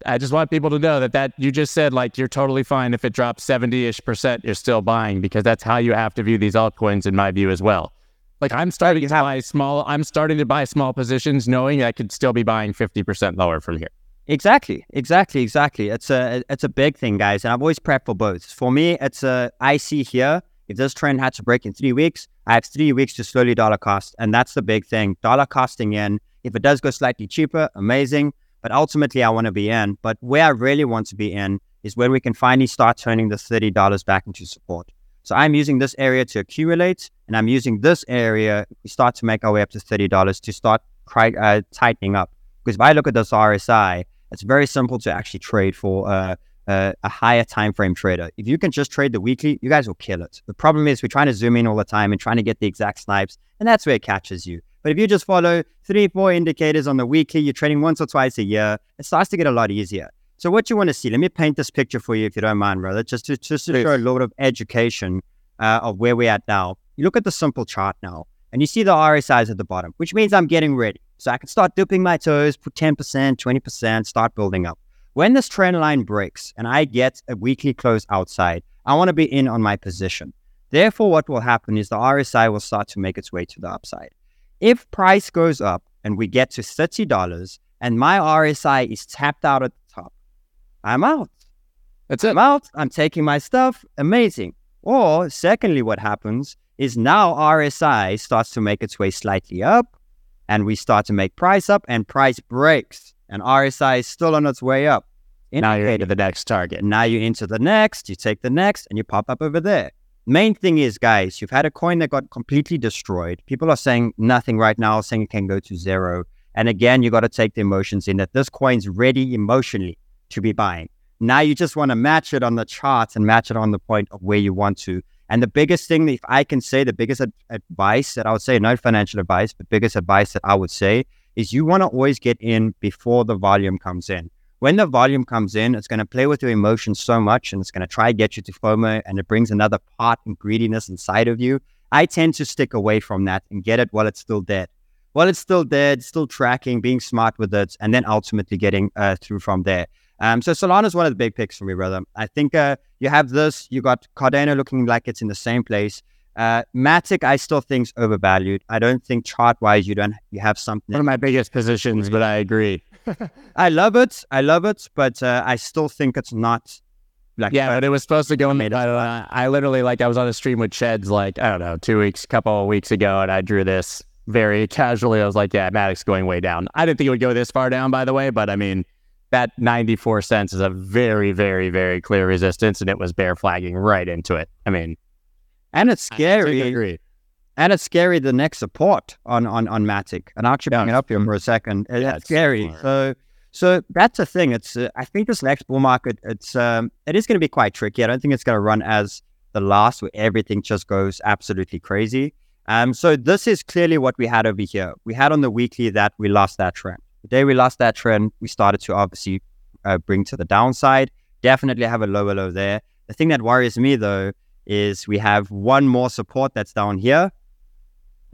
I just want people to know that that you just said like you're totally fine if it drops 70ish percent, you're still buying because that's how you have to view these altcoins in my view as well. Like I'm starting to buy small I'm starting to buy small positions knowing I could still be buying 50% lower from here. Exactly, exactly, exactly. It's a it's a big thing, guys, and I've always prepped for both. For me, it's a I see here. If this trend had to break in three weeks, I have three weeks to slowly dollar cost, and that's the big thing. Dollar costing in. If it does go slightly cheaper, amazing. But ultimately, I want to be in. But where I really want to be in is when we can finally start turning the thirty dollars back into support. So I'm using this area to accumulate, and I'm using this area. We start to make our way up to thirty dollars to start cry, uh, tightening up. Because if I look at this RSI, it's very simple to actually trade for uh, uh, a higher time frame trader. If you can just trade the weekly, you guys will kill it. The problem is we're trying to zoom in all the time and trying to get the exact snipes, and that's where it catches you. But if you just follow three, four indicators on the weekly, you're trading once or twice a year, it starts to get a lot easier. So what you want to see, let me paint this picture for you if you don't mind, brother, just to, just to show a lot of education uh, of where we're at now. You look at the simple chart now, and you see the RSIs at the bottom, which means I'm getting ready. So I can start dipping my toes, put 10%, 20%, start building up. When this trend line breaks and I get a weekly close outside, I want to be in on my position. Therefore, what will happen is the RSI will start to make its way to the upside. If price goes up and we get to $30 and my RSI is tapped out at the top, I'm out. That's it. I'm out. I'm taking my stuff. Amazing. Or, secondly, what happens is now RSI starts to make its way slightly up and we start to make price up and price breaks and RSI is still on its way up. Now you're into the next target. Now you into the next, you take the next and you pop up over there. Main thing is, guys, you've had a coin that got completely destroyed. People are saying nothing right now, saying it can go to zero. And again, you got to take the emotions in that this coin's ready emotionally to be buying. Now you just want to match it on the charts and match it on the point of where you want to. And the biggest thing, if I can say, the biggest ad- advice that I would say, not financial advice, but biggest advice that I would say is you want to always get in before the volume comes in. When the volume comes in, it's going to play with your emotions so much and it's going to try to get you to FOMO and it brings another part and greediness inside of you. I tend to stick away from that and get it while it's still dead. While it's still dead, still tracking, being smart with it, and then ultimately getting uh, through from there. Um, so Solana is one of the big picks for me, brother. I think uh, you have this. You got Cardano looking like it's in the same place. Uh, Matic, I still think is overvalued. I don't think chart wise you don't you have something. One of my biggest positions, but I agree. I love it. I love it, but uh, I still think it's not. Like, yeah, but it was supposed to go in. I, I literally like I was on a stream with Cheds like I don't know two weeks, couple of weeks ago, and I drew this very casually. I was like, yeah, Matic's going way down. I didn't think it would go this far down, by the way, but I mean, that 94 cents is a very, very, very clear resistance, and it was bear flagging right into it. I mean, and it's scary. And it's scary the next support on on on Matic. And I'll actually bring it up here for a second. It's yeah, scary. Smart. So so that's the thing. It's uh, I think this next bull market it's um it is going to be quite tricky. I don't think it's going to run as the last where everything just goes absolutely crazy. Um, so this is clearly what we had over here. We had on the weekly that we lost that trend. The day we lost that trend, we started to obviously uh, bring to the downside. Definitely have a lower low there. The thing that worries me though is we have one more support that's down here.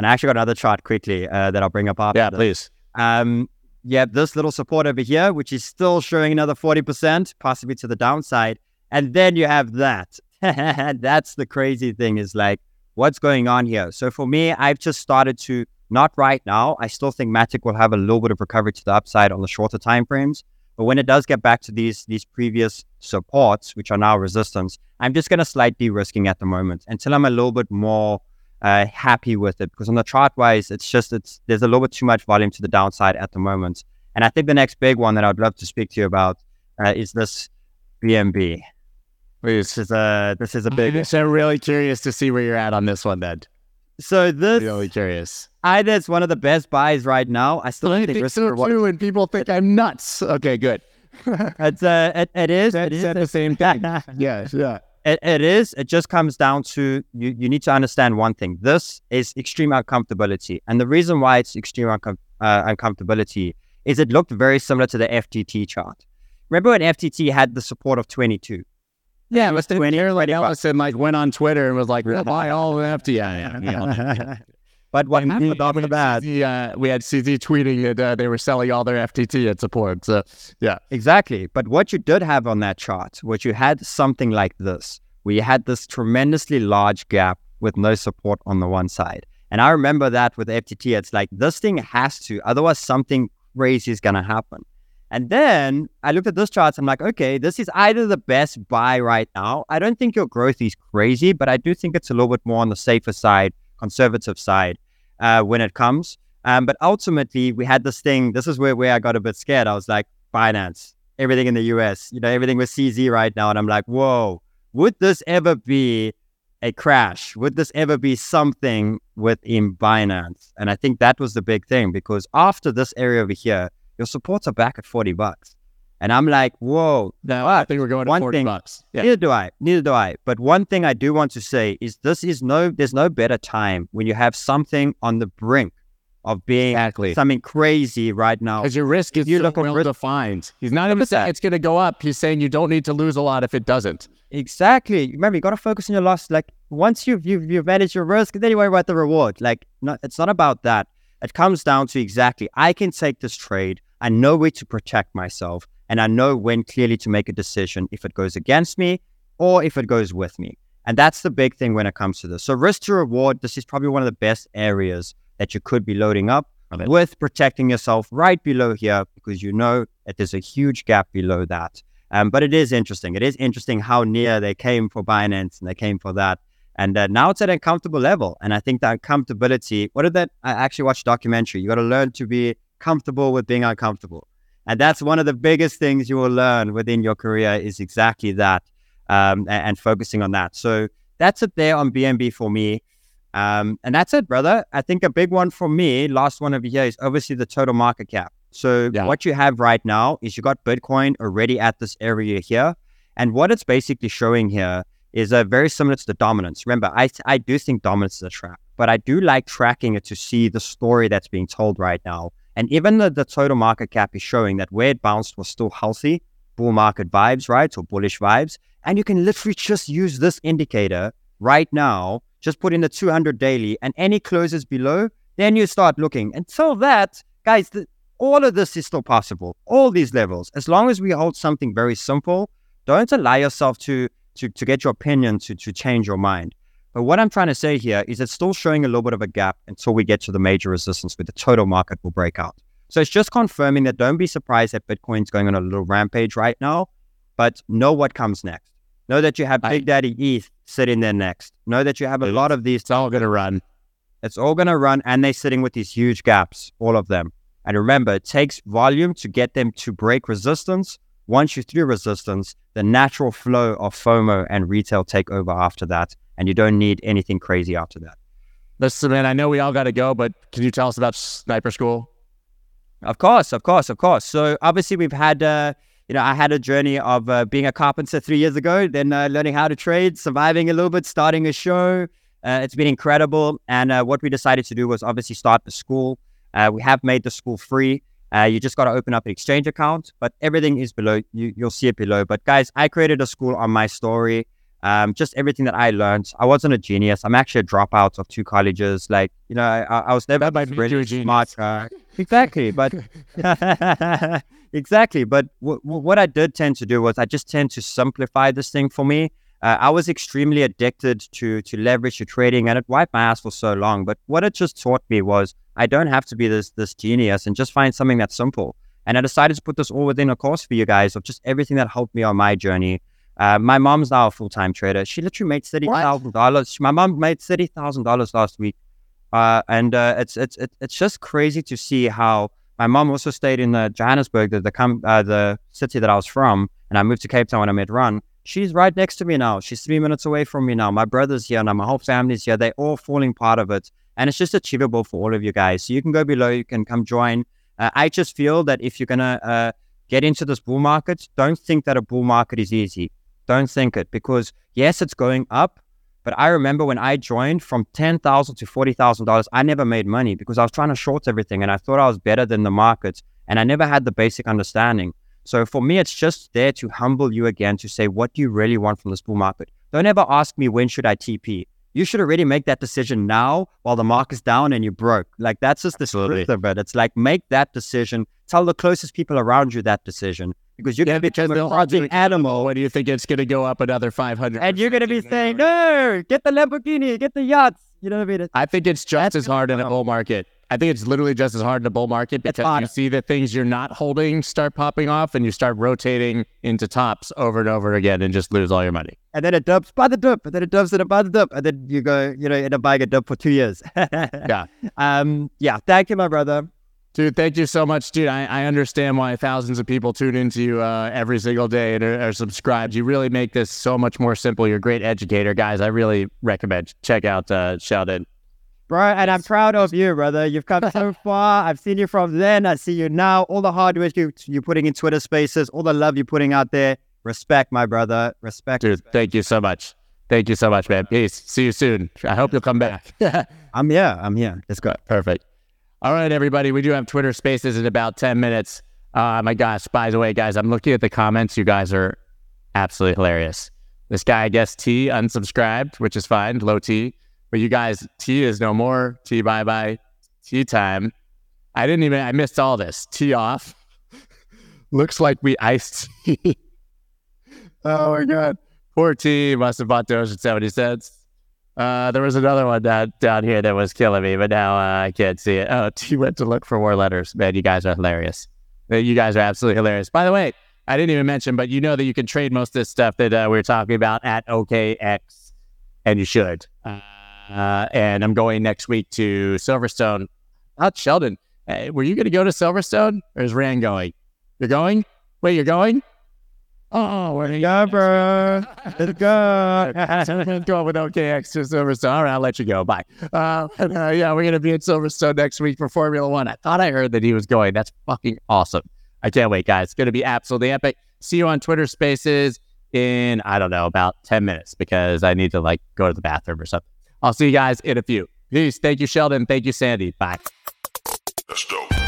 And I actually got another chart quickly uh, that I'll bring up after. Yeah, this. please. Um, have this little support over here, which is still showing another 40%, possibly to the downside. And then you have that. That's the crazy thing is like, what's going on here? So for me, I've just started to, not right now. I still think Matic will have a little bit of recovery to the upside on the shorter time frames. But when it does get back to these these previous supports, which are now resistance, I'm just going to slight de-risking at the moment until I'm a little bit more uh, happy with it. Because on the chart wise, it's just it's there's a little bit too much volume to the downside at the moment. And I think the next big one that I'd love to speak to you about uh, is this BNB. This is a this is a big. I'm so really curious to see where you're at on this one, then. So this Really curious. I it's one of the best buys right now. I still I think think risk so too, and people think I'm nuts. Okay, good. It's uh, it, it is. That It is said the same thing. yes, yeah. It, it is. It just comes down to you. You need to understand one thing. This is extreme uncomfortability, and the reason why it's extreme uncom- uh, uncomfortability is it looked very similar to the FTT chart. Remember when FTT had the support of 22? Yeah, it was 20, Caroline 25. Ellison like went on Twitter and was like, "Buy all of FTT. Yeah, yeah. yeah. But what we? CZ, uh, we had CZ tweeting that uh, they were selling all their FTT at support. So yeah, Exactly. But what you did have on that chart, what you had something like this, where you had this tremendously large gap with no support on the one side. And I remember that with FTT, it's like this thing has to, otherwise something crazy is going to happen. And then I looked at this chart. I'm like, okay, this is either the best buy right now. I don't think your growth is crazy, but I do think it's a little bit more on the safer side, conservative side uh, when it comes. Um, but ultimately, we had this thing. This is where, where I got a bit scared. I was like, Binance, everything in the US, you know, everything with CZ right now. And I'm like, whoa, would this ever be a crash? Would this ever be something within Binance? And I think that was the big thing because after this area over here, your supports are back at 40 bucks. And I'm like, whoa, no, I think we're going to One forty thing- bucks. Yeah, Neither do I. Neither do I. But one thing I do want to say is this is no there's no better time when you have something on the brink of being exactly. something crazy right now. Because your risk is you so look well risk- defined. He's not even saying it's going to go up. He's saying you don't need to lose a lot if it doesn't. Exactly. Remember, you got to focus on your loss. Like once you've you've, you've managed your risk, then you worry about the reward. Like no, it's not about that. It comes down to exactly I can take this trade. I know where to protect myself, and I know when clearly to make a decision if it goes against me or if it goes with me. And that's the big thing when it comes to this. So risk to reward, this is probably one of the best areas that you could be loading up with protecting yourself right below here because you know that there's a huge gap below that. Um, but it is interesting. It is interesting how near they came for Binance and they came for that. And uh, now it's at a comfortable level. And I think that comfortability, what did that? I actually watched a documentary. You got to learn to be comfortable with being uncomfortable. And that's one of the biggest things you will learn within your career is exactly that um, a- and, focusing on that. So that's it there on BNB for me. Um, and that's it, brother. I think a big one for me, last one over here, is obviously the total market cap. So Yeah. what you have right now is you got Bitcoin already at this area here. And what it's basically showing here is uh, very similar to the dominance. Remember, I, I do think dominance is a trap, but I do like tracking it to see the story that's being told right now. And even the, the total market cap is showing that where it bounced was still healthy, bull market vibes, right? Or bullish vibes. And you can literally just use this indicator right now, just put in the 200 daily and any closes below, then you start looking. Until that, guys, the, all of this is still possible. All these levels, as long as we hold something very simple, don't allow yourself to to, to get your opinion to, to change your mind. But what I'm trying to say here is it's still showing a little bit of a gap until we get to the major resistance where the total market will break out. So it's just confirming that don't be surprised that Bitcoin's going on a little rampage right now, but know what comes next. Know that you have Big Daddy ETH sitting there next. Know that you have a lot of these It's all going to run. it's all going to run and they're sitting with these huge gaps, all of them. And remember, it takes volume to get them to break resistance. Once you're through resistance, the natural flow of FOMO and retail take over after that. And you don't need anything crazy after that. Listen, man, I know we all got to go, but can you tell us about Sniper School? Of course, of course, of course. So obviously, we've had, uh, you know, I had a journey of uh, being a carpenter three years ago, then uh, learning how to trade, surviving a little bit, starting a show, uh, it's been incredible. And uh, what we decided to do was obviously start the school. Uh, we have made the school free. Uh, you just got to open up an exchange account, but everything is below. You, you'll see it below. But guys, I created a school on my story. Um, just everything that I learned. I wasn't a genius. I'm actually a dropout of two colleges. Like, you know, I, I was never That might make you really a smart. exactly. But exactly. But w- w- what I did tend to do was I just tend to simplify this thing for me. Uh, I was extremely addicted to to leverage to trading, and it wiped my ass for so long. But what it just taught me was I don't have to be this this genius, and just find something that's simple. And I decided to put this all within a course for you guys of just everything that helped me on my journey. Uh, my mom's now a full time trader. She literally made thirty thousand dollars. My mom made thirty thousand dollars last week, uh, and uh, it's it's it's just crazy to see how my mom also stayed in uh, Johannesburg, the the, com- uh, the city that I was from, and I moved to Cape Town when I met Ran. She's right next to me now. She's three minutes away from me now. My brother's here now. My whole family's here. They're all falling part of it, and it's just achievable for all of you guys. So you can go below. You can come join. Uh, I just feel that if you're gonna uh, get into this bull market, don't think that a bull market is easy. Don't think it because yes, it's going up. But I remember when I joined from ten thousand to forty thousand dollars, I never made money because I was trying to short everything and I thought I was better than the market, and I never had the basic understanding. So for me, it's just there to humble you again to say, what do you really want from this bull market? Don't ever ask me when should I TP. You should already make that decision now while the market's down and you're broke. Like that's just the truth of it. It's like make that decision. Tell the closest people around you that decision because you're Yeah, gonna be because a they'll animal. Do you think it's going to go up another 500? And you're gonna be saying, no, get the Lamborghini, get the yachts. You know what I mean? It's- I think it's just as hard in a bull market. I think it's literally just as hard in a bull market because you see the things you're not holding start popping off and you start rotating into tops over and over again and just lose all your money. and then it dumps, buy the dump and then it dumps and it buy the dump and then you go, you know, end up buying a dump for two years. Yeah. Um. Yeah. Thank you, my brother. Dude, thank you so much, dude. I, I understand why thousands of people tune into you uh, every single day and are, are subscribed. You really make this so much more simple. You're a great educator, guys. I really recommend check out uh, Sheldon. Bro, and I'm proud of you, brother. You've come so far. I've seen you from then. I see you now. All the hard work you, you're putting in Twitter spaces, all the love you're putting out there. Respect, my brother. Respect. Dude, thank you so much. Thank you so much, man. Peace. See you soon. I hope you'll come back. I'm here. I'm here. Let's go. Perfect. All right, everybody. We do have Twitter Spaces in about ten minutes. Uh, my gosh! By the way, guys, I'm looking at the comments. You guys are absolutely hilarious. This guy, I guess T, unsubscribed, which is fine. Low T, but you guys, T is no more. T bye bye. T time. I didn't even. I missed all this. T off. Looks like we iced. T. oh my god. Poor T must have bought those at seventy cents. Uh, there was another one down, down here that was killing me, but now uh, I can't see it. Oh, T went to look for more letters. Man, you guys are hilarious. Uh, You guys are absolutely hilarious. By the way, I didn't even mention, but you know that you can trade most of this stuff that uh, we are talking about at OKX, and you should. Uh, and I'm going next week to Silverstone. Not Sheldon. Hey, were you going to go to Silverstone, or is Ran going? You're going? Wait, you're going? Oh, where do you Go, bro. Let's go. Let's go with OKX to Silverstone. All right, I'll let you go. Bye. Uh, and, uh, yeah, we're going to be in Silverstone next week for Formula One. I thought I heard that he was going. That's fucking awesome. I can't wait, guys. It's going to be absolutely epic. See you on Twitter Spaces in, I don't know, about 10 minutes because I need to like go to the bathroom or something. I'll see you guys in a few. Peace. Thank you, Sheldon. Thank you, Sandy. Bye. That's dope.